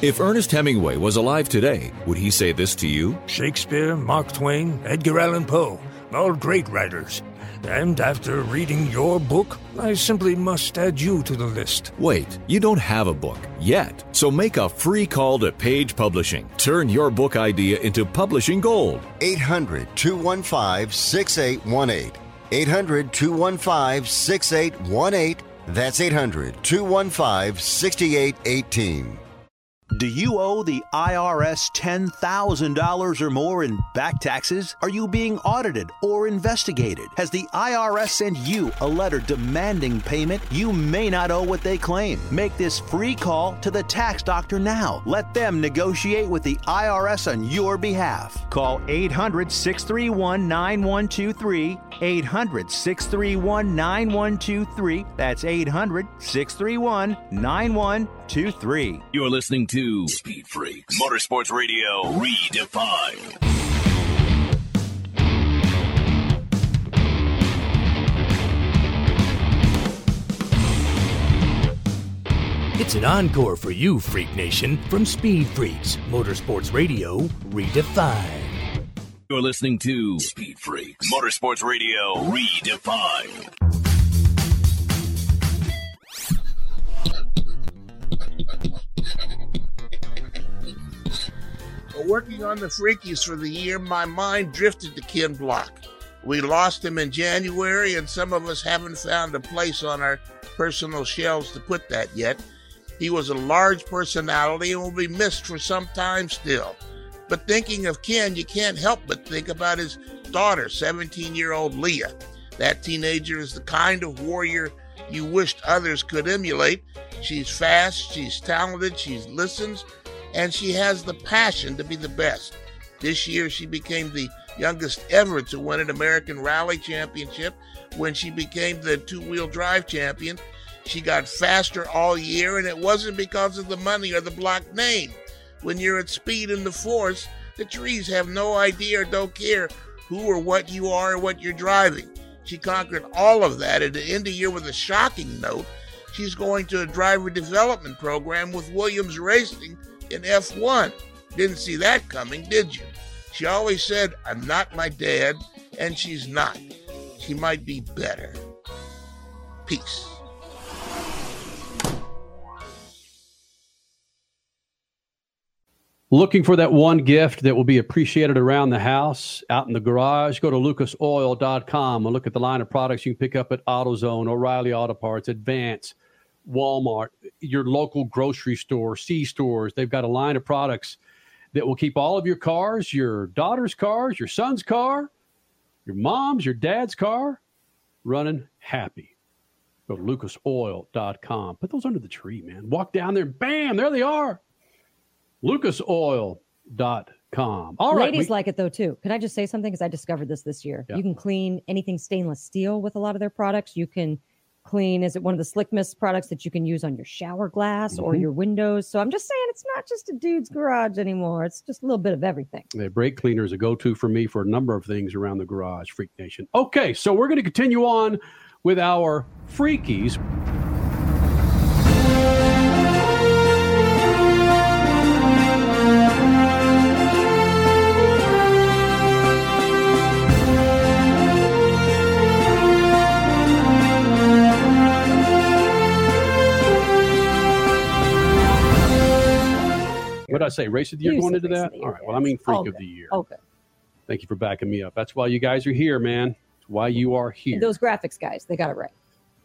If Ernest Hemingway was alive today, would he say this to you? Shakespeare, Mark Twain, Edgar Allan Poe, all great writers. And after reading your book, I simply must add you to the list. Wait, you don't have a book yet. So make a free call to Page Publishing. Turn your book idea into publishing gold. 800 215 6818. 800 215 6818. That's 800 215 6818. Do you owe the IRS $10,000 or more in back taxes? Are you being audited or investigated? Has the IRS sent you a letter demanding payment? You may not owe what they claim. Make this free call to the tax doctor now. Let them negotiate with the IRS on your behalf. Call 800 631 9123. 800 631 9123. That's 800 631 9123. 823. You're listening to Speed Freaks Motorsports Radio Redefined. It's an encore for you, Freak Nation, from Speed Freaks Motorsports Radio Redefined. You're listening to Speed Freaks Motorsports Radio Redefined. Working on the Freakies for the year, my mind drifted to Ken Block. We lost him in January, and some of us haven't found a place on our personal shelves to put that yet. He was a large personality and will be missed for some time still. But thinking of Ken, you can't help but think about his daughter, 17 year old Lia. That teenager is the kind of warrior you wished others could emulate. She's fast, she's talented, she listens, and she has the passion to be the best. This year, she became the youngest ever to win an American Rally Championship when she became the two wheel drive champion. She got faster all year, and it wasn't because of the money or the block name. When you're at speed in the force, the trees have no idea or don't care who or what you are or what you're driving. She conquered all of that at the end of the year with a shocking note. She's going to a driver development program with Williams Racing in F1. Didn't see that coming, did you? She always said, I'm not my dad, and she's not. She might be better. Peace. Looking for that one gift that will be appreciated around the house, out in the garage, go to lucasoil.com and look at the line of products you can pick up at AutoZone, O'Reilly Auto Parts, Advance, Walmart, your local grocery store, C stores. They've got a line of products that will keep all of your cars, your daughter's cars, your son's car, your mom's, your dad's car running happy. Go to lucasoil.com. Put those under the tree, man. Walk down there, bam, there they are lucasoil.com. All right. Ladies we- like it though too. Can I just say something? Because I discovered this this year. Yeah. You can clean anything stainless steel with a lot of their products. You can clean. Is it one of the Slick Mist products that you can use on your shower glass or Mhm. your windows? So I'm just saying it's not just a dude's garage anymore. It's just a little bit of everything. The brake cleaner is a go to for me for a number of things around the garage, Freak Nation. Okay, so we're going to continue on with our Freakies. What did I say? Race of the year going into that? of the year, All right. Well, I mean freak Okay. of the year. Okay. Thank you for backing me up. That's why you guys are here, man. It's why you are here. Those graphics guys, they got it right.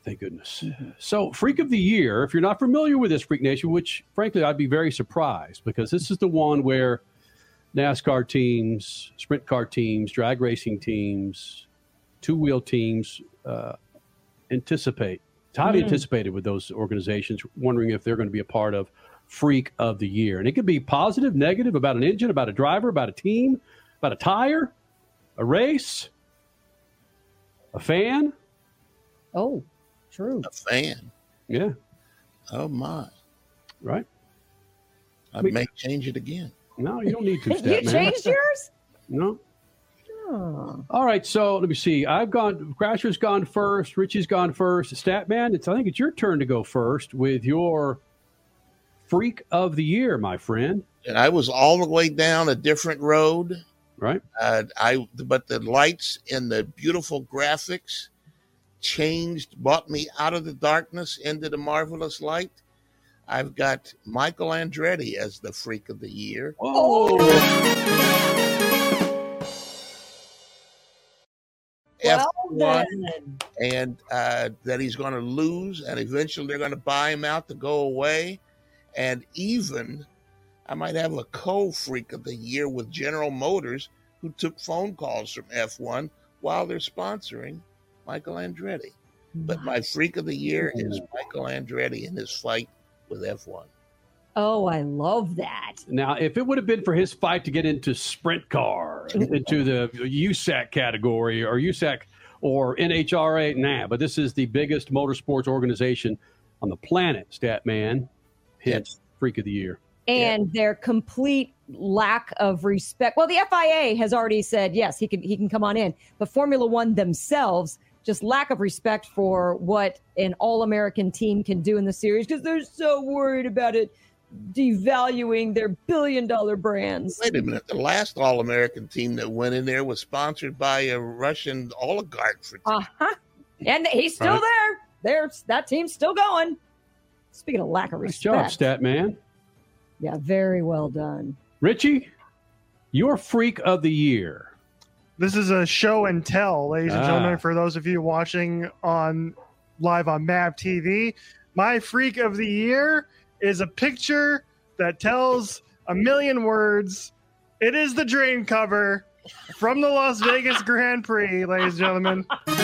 Thank goodness. So, Freak of the Year, if you're not familiar with this Freak Nation, which frankly I'd be very surprised because this is the one where NASCAR teams, sprint car teams, drag racing teams, two wheel teams uh, anticipate, it's highly Mm. anticipated with those organizations, wondering if they're going to be a part of Freak of the Year. And it could be positive, negative about an engine, about a driver, about a team, about a tire, a race, a fan. Oh, true. A fan. Yeah. Oh my. Right. I We- may change it again. No, you don't need to. you man. changed yours? No. Oh. All right, so let me see. I've gone. Crasher's gone first. Richie's gone first. Statman, it's I think it's your turn to go first with your freak of the year, my friend. And I was all the way down a different road. Right. Uh, I but the lights and the beautiful graphics changed, brought me out of the darkness into the marvelous light. I've got Michael Andretti as the freak of the year. Well F1, and uh, that he's going to lose, and eventually they're going to buy him out to go away. And even I might have a co freak of the year with General Motors, who took phone calls from F1 while they're sponsoring Michael Andretti. But my freak of the year is Michael Andretti in his fight with F1. Oh, I love that. Now, if it would have been for his fight to get into sprint car, into the USAC category or USAC or NHRA, nah, but this is the biggest motorsports organization on the planet, Statman. Hence freak of the year. and their complete lack of respect. Well, the FIA has already said yes, he can he can come on in, but Formula One themselves just lack of respect for what an all-American team can do in the series because they're so worried about it devaluing their billion-dollar brands. Wait a minute. The last All American team that went in there was sponsored by a Russian oligarch. For Uh-huh. And he's still Right. there. There's that team's still going. Speaking of lack of respect. Nice respect. job, stat man. Yeah, very well done. Richie, your freak of the year. This is a show and tell, ladies and Ah. gentlemen, for those of you watching on live on MAV TV. My freak of the year is a picture that tells a million words. It is the drain cover from the Las Vegas Grand Prix, ladies and gentlemen.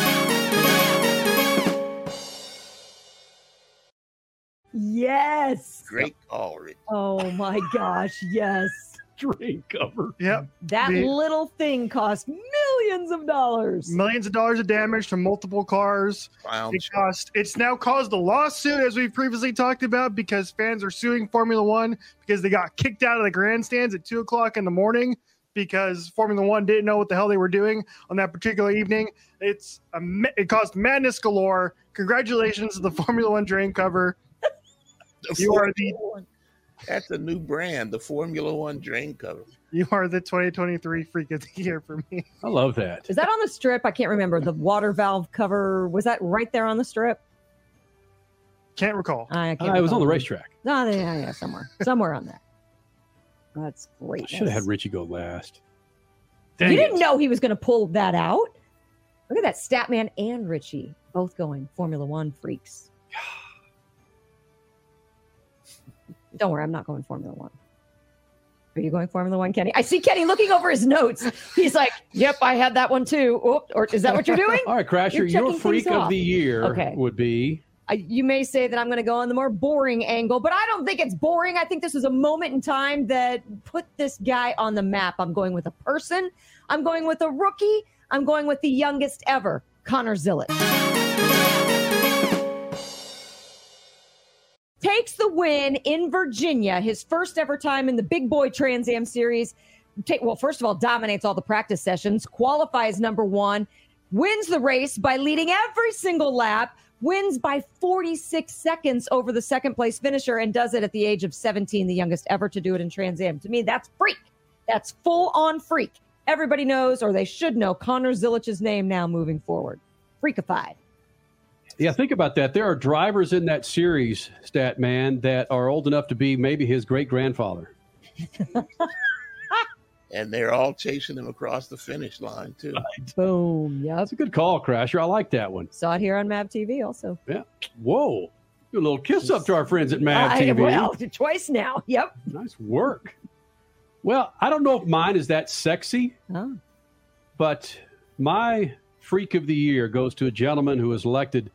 Yes. Great call, Rick. Oh my gosh, yes. Drain cover. Yep. That The- little thing cost millions of dollars. millions of dollars of damage to multiple cars. Clown It cost, it's now caused a lawsuit, as we've previously talked about, because fans are suing Formula One because they got kicked out of the grandstands at two o'clock in the morning because Formula One didn't know what the hell they were doing on that particular evening. It's a, it caused madness galore. Congratulations to the Formula One drain cover. You are the That's a new brand, the Formula One drain cover. you are the 2023 freak of the year for me. I love that. Is that on the strip? I can't remember. The water valve cover was that right there on the strip? Can't recall. I can't Uh, it was on the racetrack. No, yeah, yeah, somewhere, somewhere on that. That's great. Should have had Richie go last. You Dang didn't know he was going to pull that out. Look at that, Statman and Richie both going Formula One freaks. Don't worry, I'm not going Formula One. Are you going Formula One, Kenny? I see Kenny looking over his notes. He's like, "Yep, I had that one too." Or is that what you're doing? All right, Crasher, your freak of off. the year Okay. would be I, you may say that I'm going to go on the more boring angle, but I don't think it's boring. I think this is a moment in time that put this guy on the map. I'm going with a person. I'm going with a rookie. I'm going with the youngest ever, Connor Zilisch. Takes the win in Virginia, his first ever time in the Big Boy Trans Am Series. Take, well, first of all, dominates all the practice sessions, qualifies number one, wins the race by leading every single lap, wins by 46 seconds over the second place finisher, and does it at the age of 17, the youngest ever to do it in Trans Am. To me, that's freak. That's full on freak. Everybody knows, or they should know, Connor Zilisch's name now moving forward. Freakified. Yeah, think about that. There are drivers in that series, stat man, that are old enough to be maybe his great grandfather. And they're all chasing him across the finish line, too. Boom. Yep. That's a good call, Crasher. I like that one. Saw it here on MAV TV also. Yeah. Whoa. Do a little kiss up to our friends at Mad I- TV. well, twice now. Yep. Nice work. Well, I don't know if mine is that sexy, Oh. but my freak of the year goes to a gentleman who was elected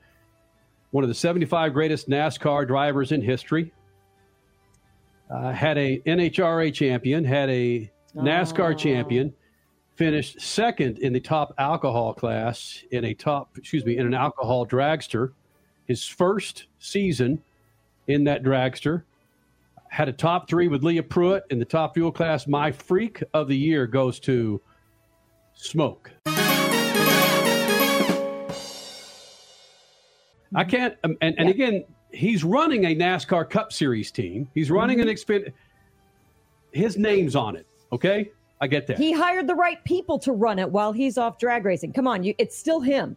one of the 75 greatest NASCAR drivers in history. Uh, had a NHRA champion, had a NASCAR champion, finished second in the top alcohol class in a top, excuse me, in an alcohol dragster. His first season in that dragster had a top three with Leah Pruett in the top fuel class. My freak of the year goes to Smoke. I can't, um, and, and again, he's running a NASCAR Cup Series team. He's running an expend. His name's on it. Okay, I get that. He hired the right people to run it while he's off drag racing. Come on, you, it's still him.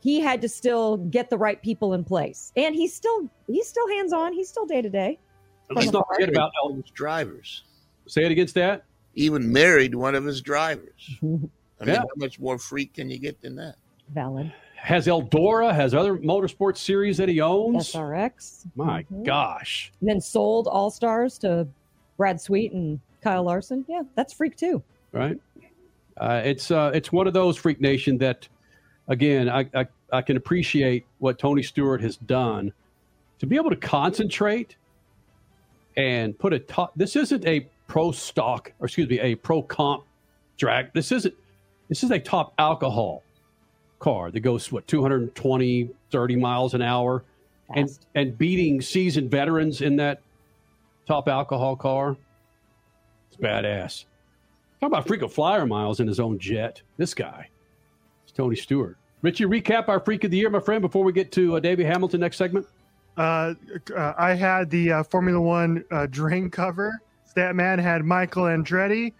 He had to still get the right people in place, and he's still he's still hands on. He's still day to day. Let's not forget about his drivers. Say it against that. Even married one of his drivers. I mean, Yeah. how much more freak can you get than that? Valid. Has Eldora, has other motorsports series that he owns. SRX. My Mhm. gosh. And then sold All Stars to Brad Sweet and Kyle Larson. Yeah, that's freak too. right? Uh, it's uh, it's one of those freak nation that, again, I, I I can appreciate what Tony Stewart has done to be able to concentrate and put a top. This isn't a pro stock, or excuse me, a pro comp drag. This isn't. This is a top alcohol car that goes what 220 30 miles an hour and and beating seasoned veterans in that top alcohol car. It's badass. Talk about freak of flyer miles in his own jet. This guy. It's Tony Stewart. Richie, recap our freak of the year, my friend, before we get to uh, Davey Hamilton next segment. Uh, uh, I had the uh, Formula One uh, drain cover. Statman had Michael Andretti.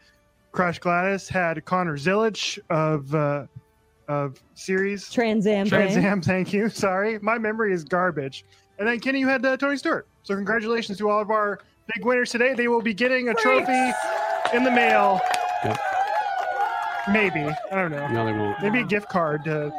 crash Gladys had Connor Zilisch of uh, of series Trans Am. Trans Am. Thank you. Sorry, my memory is garbage. And then Kenny, you had uh, Tony Stewart. So congratulations to all of our big winners today. They will be getting a trophy in the mail. Yep. Maybe I don't know. No, they won't. Maybe a gift card to.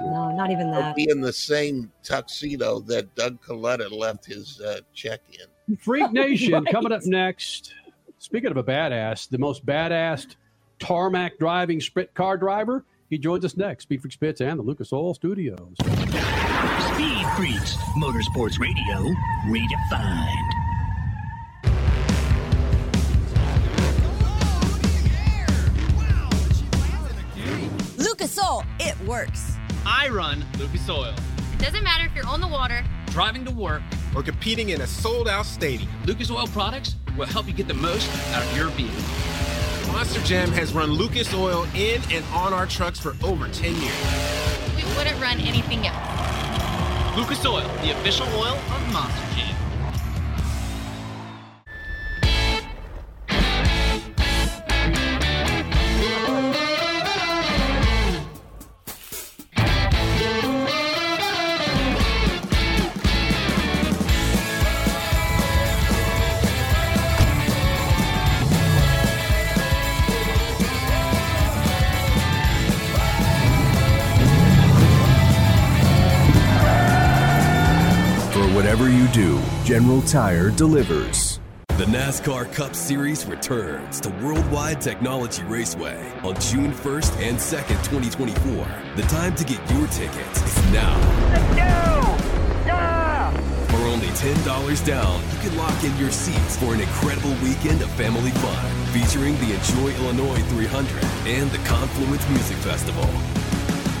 No, not even I'll that. be in the same tuxedo that Doug Kalitta left his uh, check in. Freak Nation coming up next. Speaking of a badass, the most badass tarmac driving sprint car driver. He joins us next. Speed Freak Spits and the Lucas Oil Studios. Speed Freaks, Motorsports Radio, redefined. Lucas Oil, it works. I run Lucas Oil. It doesn't matter if you're on the water, Driving to work, or competing in a sold out stadium. Lucas Oil products will help you get the most out of your vehicle. Monster Jam has run Lucas Oil in and on our trucks for over 10 years. we wouldn't run anything else. Lucas Oil, the official oil of Monster General Tire delivers. The NASCAR Cup Series returns to Worldwide Technology Raceway on June 1st and 2nd, 2024. The time to get your tickets is now. For only $10 down, you can lock in your seats for an incredible weekend of family fun featuring the Enjoy Illinois 300 and the Confluence Music Festival.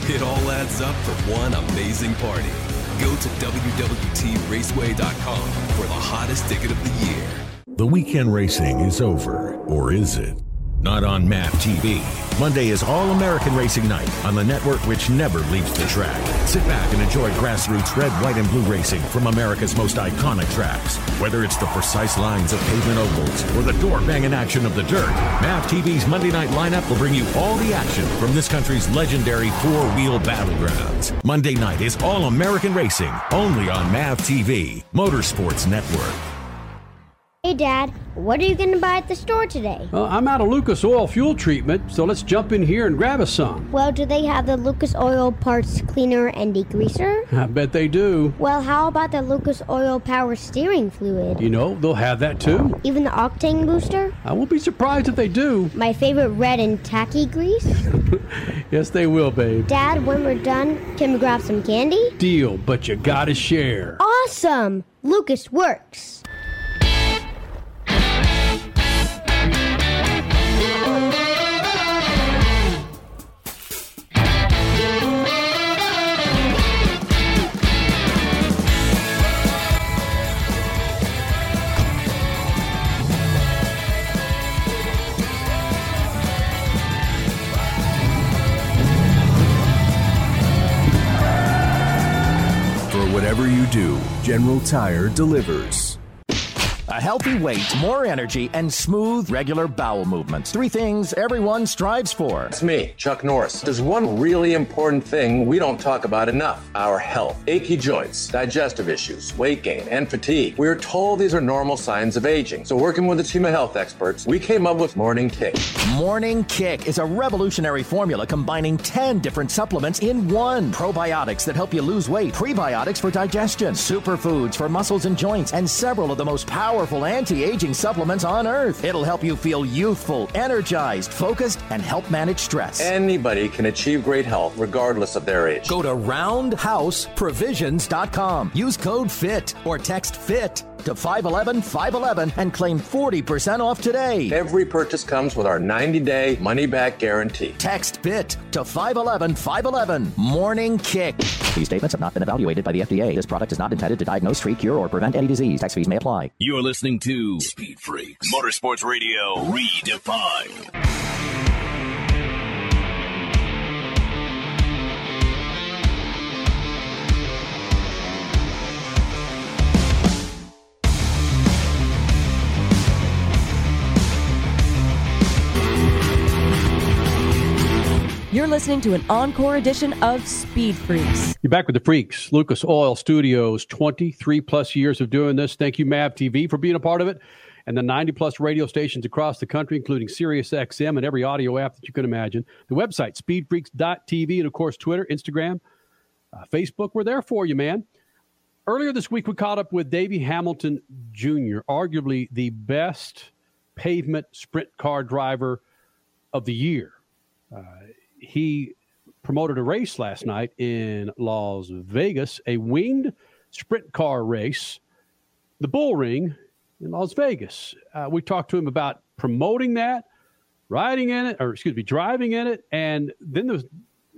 It all adds up for one amazing party. Go to WWTRaceway.com for the hottest ticket of the year. The weekend racing is over, or is it? Not on MAV TV. Monday is All American Racing Night on the network which never leaves the track. Sit back and enjoy grassroots red, white, and blue racing from America's most iconic tracks. Whether it's the precise lines of pavement ovals or the door banging action of the dirt, MAV TV's Monday night lineup will bring you all the action from this country's legendary four wheel battlegrounds. Monday night is All American Racing, only on MAV TV, Motorsports Network. Hey, Dad, what are you going to buy at the store today? Well, I'm out of Lucas Oil fuel treatment, so let's jump in here and grab us some. Well, do they have the Lucas Oil Parts Cleaner and Degreaser? I bet they do. Well, how about the Lucas Oil Power Steering Fluid? You know, they'll have that too. Even the Octane Booster? I won't be surprised if they do. My favorite red and tacky grease? Yes, they will, babe. Dad, when we're done, can we grab some candy? Deal, but you gotta share. Awesome! Lucas works. General Tire delivers. A healthy weight, more energy, and smooth, regular bowel movements. Three things everyone strives for. It's me, Chuck Norris. There's one really important thing we don't talk about enough our health. Achy joints, digestive issues, weight gain, and fatigue. We're told these are normal signs of aging. So, working with a team of health experts, we came up with Morning Kick. Morning Kick is a revolutionary formula combining 10 different supplements in one. Probiotics that help you lose weight, prebiotics for digestion, superfoods for muscles and joints, and several of the most powerful anti-aging supplements on earth. It'll help you feel youthful, energized, focused, and help manage stress. Anybody can achieve great health regardless of their age. Go to roundhouseprovisions.com. Use code FIT or text FIT to 511 511 and claim 40% off today. Every purchase comes with our 90 day money back guarantee. Text BIT to 511 511. Morning Kick. These statements have not been evaluated by the FDA. This product is not intended to diagnose, treat, cure, or prevent any disease. Tax fees may apply. You're listening to Speed Freaks Motorsports Radio Redefined. You're listening to an encore edition of Speed Freaks. You're back with the Freaks, Lucas Oil Studios, 23 plus years of doing this. Thank you, MAV TV, for being a part of it, and the 90 plus radio stations across the country, including Sirius XM and every audio app that you can imagine. The website, speedfreaks.tv, and of course, Twitter, Instagram, uh, Facebook. We're there for you, man. Earlier this week, we caught up with Davey Hamilton Jr., arguably the best pavement sprint car driver of the year. Uh, he promoted a race last night in Las Vegas, a winged sprint car race, the Bull Ring in Las Vegas. Uh, we talked to him about promoting that, riding in it, or excuse me, driving in it, and then the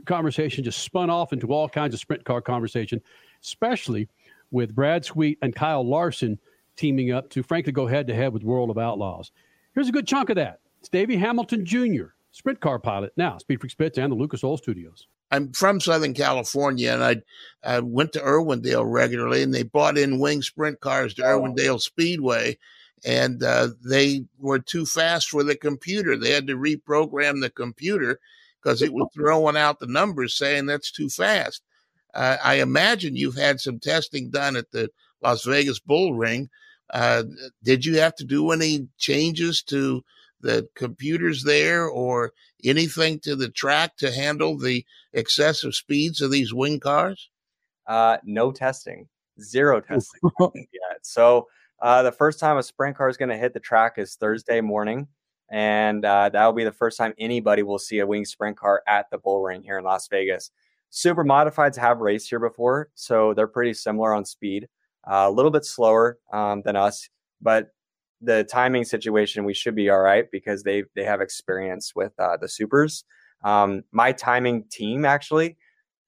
conversation just spun off into all kinds of sprint car conversation, especially with Brad Sweet and Kyle Larson teaming up to frankly go head to head with World of Outlaws. Here's a good chunk of that. It's Davey Hamilton Jr sprint car pilot now, Speed Freak Spitz and the Lucas Oil Studios. I'm from Southern California, and I, I went to Irwindale regularly, and they brought in wing sprint cars to oh. Irwindale Speedway, and uh, they were too fast for the computer. They had to reprogram the computer because it was throwing out the numbers saying that's too fast. Uh, I imagine you've had some testing done at the Las Vegas Bull Ring. Uh, did you have to do any changes to the computers there or anything to the track to handle the excessive speeds of these wing cars? Uh, no testing, zero testing yet. So uh, the first time a sprint car is going to hit the track is Thursday morning. And uh, that will be the first time anybody will see a wing sprint car at the bull ring here in Las Vegas. Super modifieds have raced here before, so they're pretty similar on speed. Uh, a little bit slower um, than us, but the timing situation, we should be all right because they they have experience with uh, the supers. Um, my timing team actually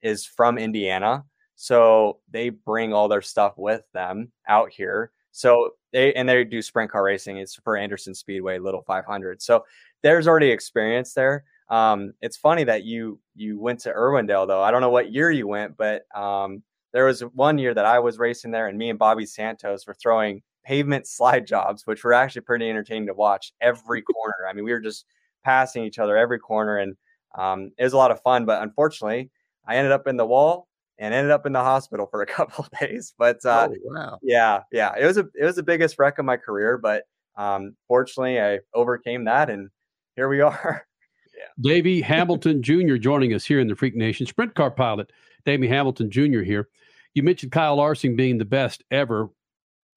is from Indiana, so they bring all their stuff with them out here. So they and they do sprint car racing. It's for Anderson Speedway, Little 500. So there's already experience there. Um, it's funny that you you went to Irwindale though. I don't know what year you went, but um, there was one year that I was racing there, and me and Bobby Santos were throwing pavement slide jobs, which were actually pretty entertaining to watch every corner. I mean, we were just passing each other every corner, and um, it was a lot of fun. But unfortunately, I ended up in the wall and ended up in the hospital for a couple of days. But uh, oh, wow, yeah, yeah, it was a it was the biggest wreck of my career. But um, fortunately, I overcame that, and here we are. yeah. Davey Hamilton Jr. joining us here in the Freak Nation, sprint car pilot Davey Hamilton Jr. here. You mentioned Kyle Larson being the best ever.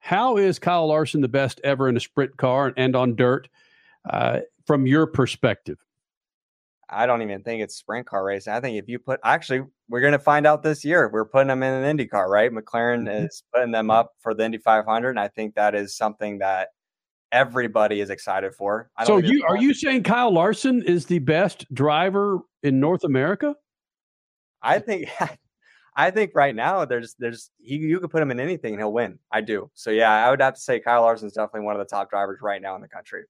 How is Kyle Larson the best ever in a sprint car and on dirt uh, from your perspective? I don't even think it's sprint car racing. I think if you put, actually, we're going to find out this year. We're putting them in an Indy car, right? McLaren mm-hmm. is putting them up for the Indy 500. And I think that is something that everybody is excited for. so you are you saying Kyle Larson is the best driver in North America? I think I think right now there's there's he, you could put him in anything and he'll win. I do. So yeah, I would have to say Kyle Larson's definitely one of the top drivers right now in the country.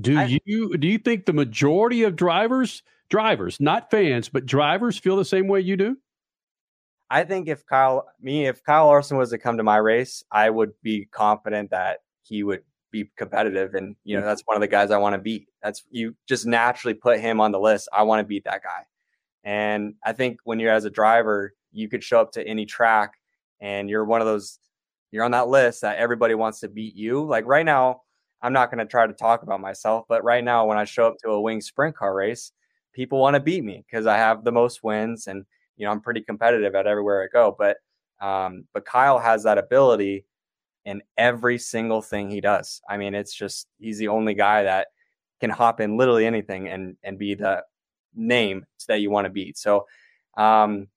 Do I, you do you think the majority of drivers drivers, not fans, but drivers feel the same way you do? I think if Kyle me if Kyle Larson was to come to my race, I would be confident that he would be competitive and you know mm-hmm. that's one of the guys I want to beat. That's you just naturally put him on the list. I want to beat that guy. And I think when you're as a driver, you could show up to any track and you're one of those, you're on that list that everybody wants to beat you. Like right now, I'm not going to try to talk about myself, but right now, when I show up to a wing sprint car race, people want to beat me because I have the most wins and, you know, I'm pretty competitive at everywhere I go. But, um, but Kyle has that ability in every single thing he does. I mean, it's just, he's the only guy that can hop in literally anything and, and be the name that you want to beat. So um,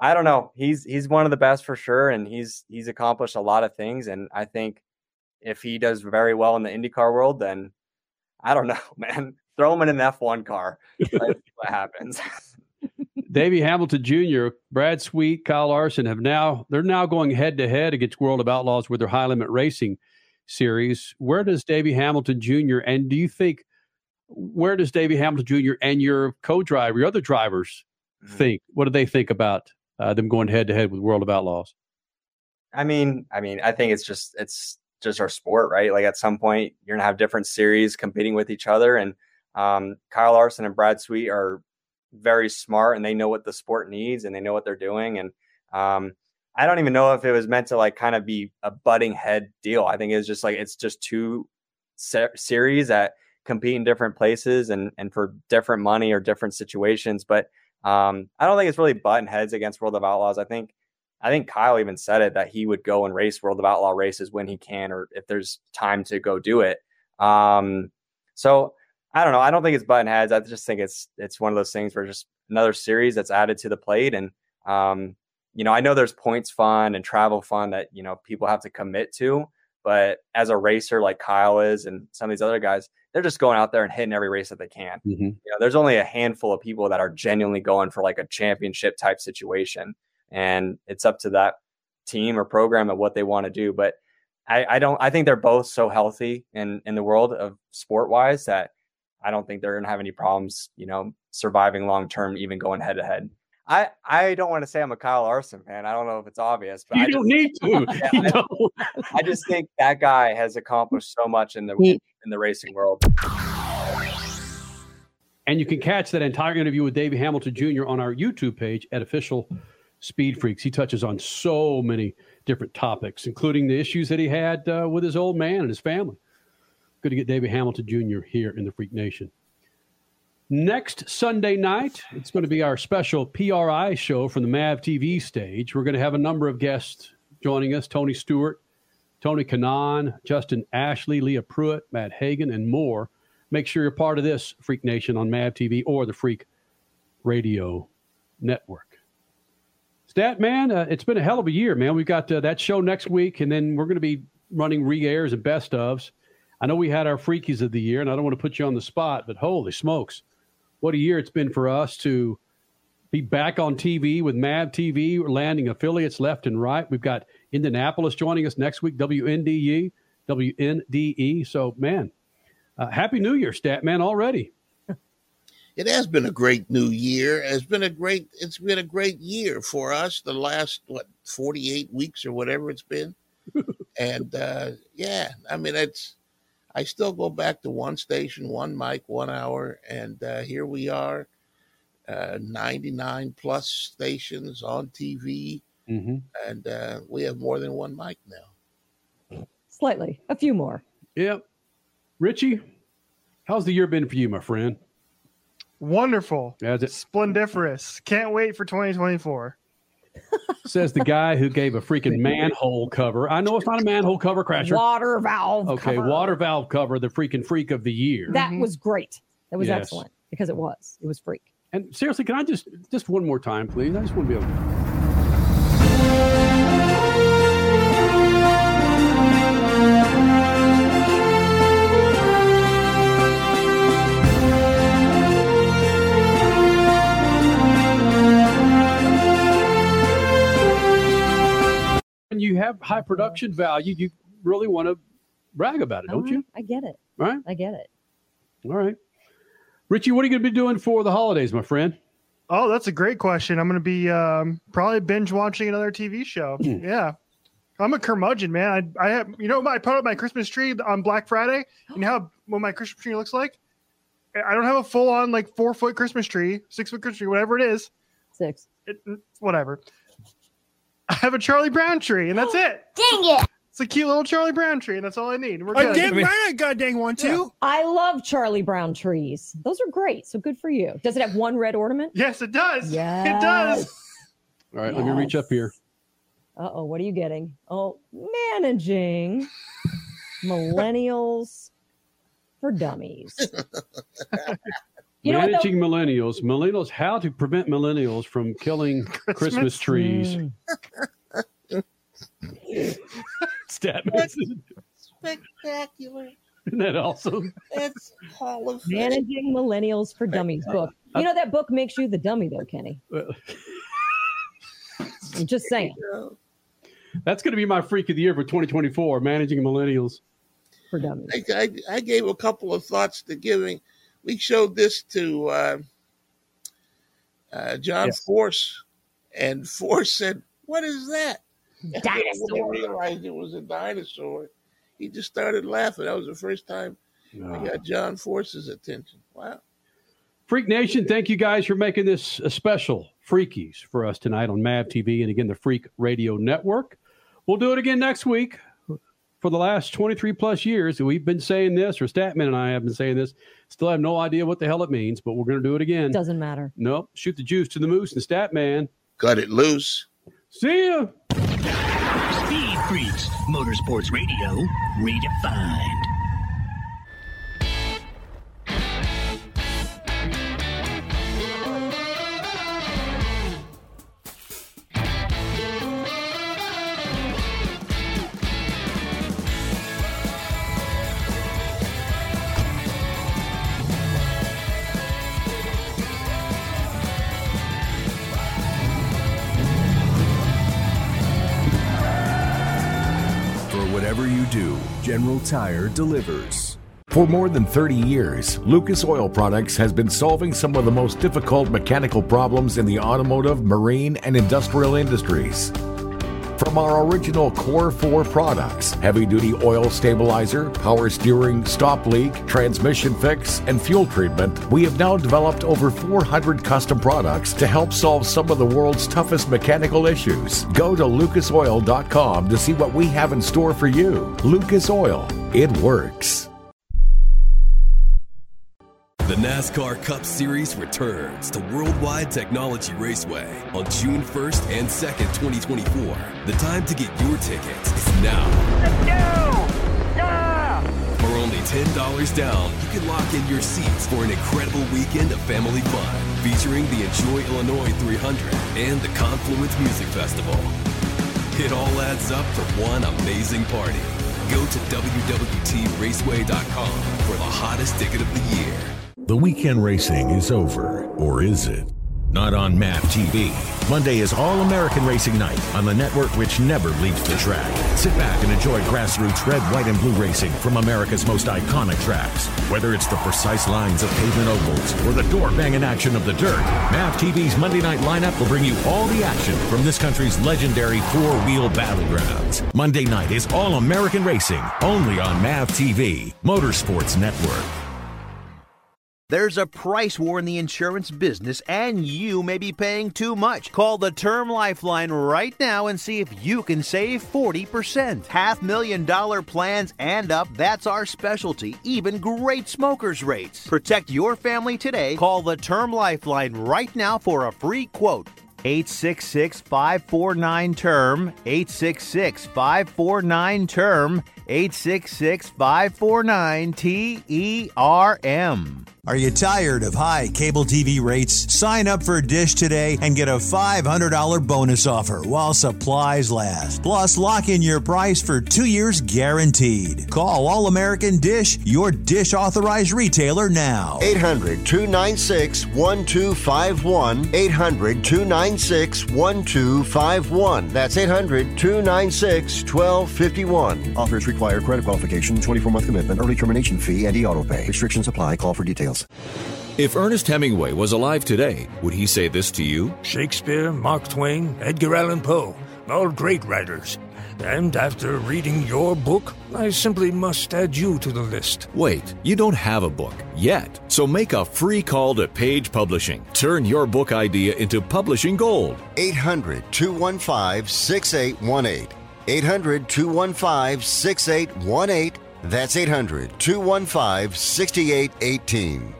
I don't know. He's he's one of the best for sure, and he's he's accomplished a lot of things. And I think if he does very well in the IndyCar world, then I don't know, man. Throw him in an F1 car. See what happens. Davey Hamilton Jr., Brad Sweet, Kyle Larson have now they're now going head to head against World of Outlaws with their high limit racing series. Where does Davey Hamilton Jr. and do you think where does Davey Hamilton Jr. and your co-driver, your other drivers, Mm-hmm. think? What do they think about uh, them going head to head with World of Outlaws? I mean, I mean, I think it's just it's just our sport, right? Like at some point, you're gonna have different series competing with each other, and um, Kyle Larson and Brad Sweet are very smart, and they know what the sport needs, and they know what they're doing, and um, I don't even know if it was meant to like kind of be a butting head deal. I think it's just like it's just two se- series that compete in different places and and for different money or different situations, but um, I don't think it's really button heads against World of Outlaws. I think I think Kyle even said it that he would go and race World of Outlaw races when he can or if there's time to go do it. Um, so I don't know. I don't think it's button heads. I just think it's it's one of those things where just another series that's added to the plate. And um, you know, I know there's points fun and travel fun that you know people have to commit to. But as a racer like Kyle is and some of these other guys, they're just going out there and hitting every race that they can. Mm-hmm. You know, there's only a handful of people that are genuinely going for like a championship type situation, and it's up to that team or program and what they want to do. But I, I don't. I think they're both so healthy in in the world of sport wise that I don't think they're going to have any problems. You know, surviving long term, even going head to head. I, I don't want to say I'm a Kyle Larson fan. I don't know if it's obvious, but You I don't just, need to. Yeah, I. I just think that guy has accomplished so much in the in, in the racing world. And you can catch that entire interview with Davey Hamilton Jr. on our YouTube page at Official Speed Freaks. He touches on so many different topics, including the issues that he had uh, with his old man and his family. Good to get Davey Hamilton Jr. here in the Freak Nation. Next Sunday night, it's going to be our special PRI show from the MAV TV stage. We're going to have a number of guests joining us Tony Stewart, Tony Kanaan, Justin Ashley, Leah Pruett, Matt Hagan, and more. Make sure you're part of this Freak Nation on MAV TV or the Freak Radio Network. Stat man, uh, it's been a hell of a year, man. We've got uh, that show next week, and then we're going to be running re airs and best ofs. I know we had our freakies of the year, and I don't want to put you on the spot, but holy smokes, what a year it's been for us to be back on TV with MAV TV. We're landing affiliates left and right. We've got Indianapolis joining us next week, WNDE, WNDE. So, man, uh, Happy New Year, Stat Man, already. It has been a great new year. It's been a great it's been a great year for us the last what 48 weeks or whatever it's been. and uh yeah, I mean it's I still go back to one station, one mic, one hour and uh here we are uh 99 plus stations on TV Mm-hmm. and uh we have more than one mic now. Slightly, a few more. Yep. Richie, how's the year been for you, my friend? Wonderful. Has it? Splendiferous. Can't wait for 2024. Says the guy who gave a freaking manhole cover. I know it's not a manhole cover crasher. Water valve. Okay, cover. water valve cover, the freaking freak of the year. That mm-hmm. was great. That was Yes. excellent because it was. It was freak. And seriously, can I just just one more time, please? I just want to be able. You have high production value, you really want to brag about it, don't you? I get it. Right? I get it. All right. Richie, what are you going to be doing for the holidays, my friend? Oh, that's a great question. I'm going to be um, probably binge watching another TV show. Hmm. yeah. I'm a curmudgeon, man. I, I have, you know, I put up my Christmas tree on Black Friday. You know how what my Christmas tree looks like? I don't have a full on like four foot Christmas tree, six foot Christmas tree, whatever it is. Six. It, whatever. I have a Charlie Brown tree, and that's it. Dang it. It's a cute little Charlie Brown tree, and that's all I need. We're I good. did right, a goddamn one too. I love Charlie Brown trees. Those are great. So good for you. Does it have one red ornament? Yes, it does. Yes. It does. All right, let me reach up here. Uh oh, what are you getting? Oh, managing millennials for dummies. You know? Managing millennials, millennials, how to prevent millennials from killing Christmas, trees. Statman, Spectacular. isn't that awesome? That's Hall of Fame. Managing Millennials for Dummies uh, book. Uh, you know that book makes you the dummy though, Kenny. I'm just saying. That's going to be my freak of the year for 2024, managing millennials. For dummies. I, I, I gave a couple of thoughts to giving. We showed this to uh, uh, John Yes. Force, and Force said, "What is that?" When Dinosaur. he realized it was a dinosaur, he just started laughing. That was the first time I got John Force's attention. Wow. Freak Nation, thank you guys for making this a special Freakies for us tonight on MAV TV and again the Freak Radio Network. We'll do it again next week. For the last 23 plus years, we've been saying this, or Statman and I have been saying this. Still have no idea what the hell it means, but we're going to do it again. Doesn't matter. Nope. Shoot the juice to the moose and Statman. Cut it loose. See ya. Speed Freaks, Motorsports Radio, redefined. Tire delivers. For more than 30 years, Lucas Oil Products has been solving some of the most difficult mechanical problems in the automotive, marine, and industrial industries. From our original Core 4 products, heavy duty oil stabilizer, power steering, stop leak, transmission fix, and fuel treatment, we have now developed over 400 custom products to help solve some of the world's toughest mechanical issues. Go to lucasoil.com to see what we have in store for you. Lucas Oil, it works. NASCAR Cup Series returns to Worldwide Technology Raceway on June 1st and 2nd, 2024. The time to get your tickets is now. For only $10 down, you can lock in your seats for an incredible weekend of family fun featuring the Enjoy Illinois 300 and the Confluence Music Festival. It all adds up for one amazing party. Go to WWTRaceway.com for the hottest ticket of the year. The weekend racing is over, or is it? Not on MAV TV. Monday is All American Racing Night on the network which never leaves the track. Sit back and enjoy grassroots red, white, and blue racing from America's most iconic tracks. Whether it's the precise lines of pavement ovals or the door banging action of the dirt, MAV TV's Monday night lineup will bring you all the action from this country's legendary four wheel battlegrounds. Monday night is All American Racing, only on MAV TV, Motorsports Network. There's a price war in the insurance business, and you may be paying too much. Call the Term Lifeline right now and see if you can save 40%. Half million dollar plans and up, that's our specialty. Even great smokers' rates. Protect your family today. Call the Term Lifeline right now for a free quote. 866 549 term 866 549 term 866 549 T E R M Are you tired of high cable TV rates? Sign up for Dish today and get a $500 bonus offer while supplies last. Plus, lock in your price for two years guaranteed. Call All American Dish, your Dish authorized retailer now. 800 296 1251. 800 296 1251. That's 800 296 1251. Offers require credit qualification, 24 month commitment, early termination fee, and e auto pay. Restrictions apply. Call for details. If Ernest Hemingway was alive today, would he say this to you? Shakespeare, Mark Twain, Edgar Allan Poe, all great writers. And after reading your book, I simply must add you to the list. Wait, you don't have a book yet. So make a free call to Page Publishing. Turn your book idea into publishing gold. 800 215 6818. 800 215 6818. That's 800 215 6818.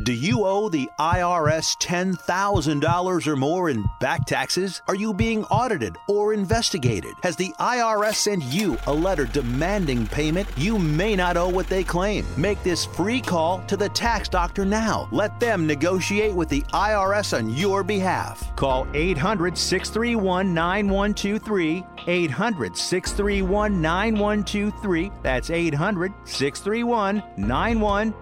Do you owe the IRS $10,000 or more in back taxes? Are you being audited or investigated? Has the IRS sent you a letter demanding payment? You may not owe what they claim. Make this free call to the tax doctor now. Let them negotiate with the IRS on your behalf. Call 800 631 9123. 800 631 9123. That's 800 631 9123.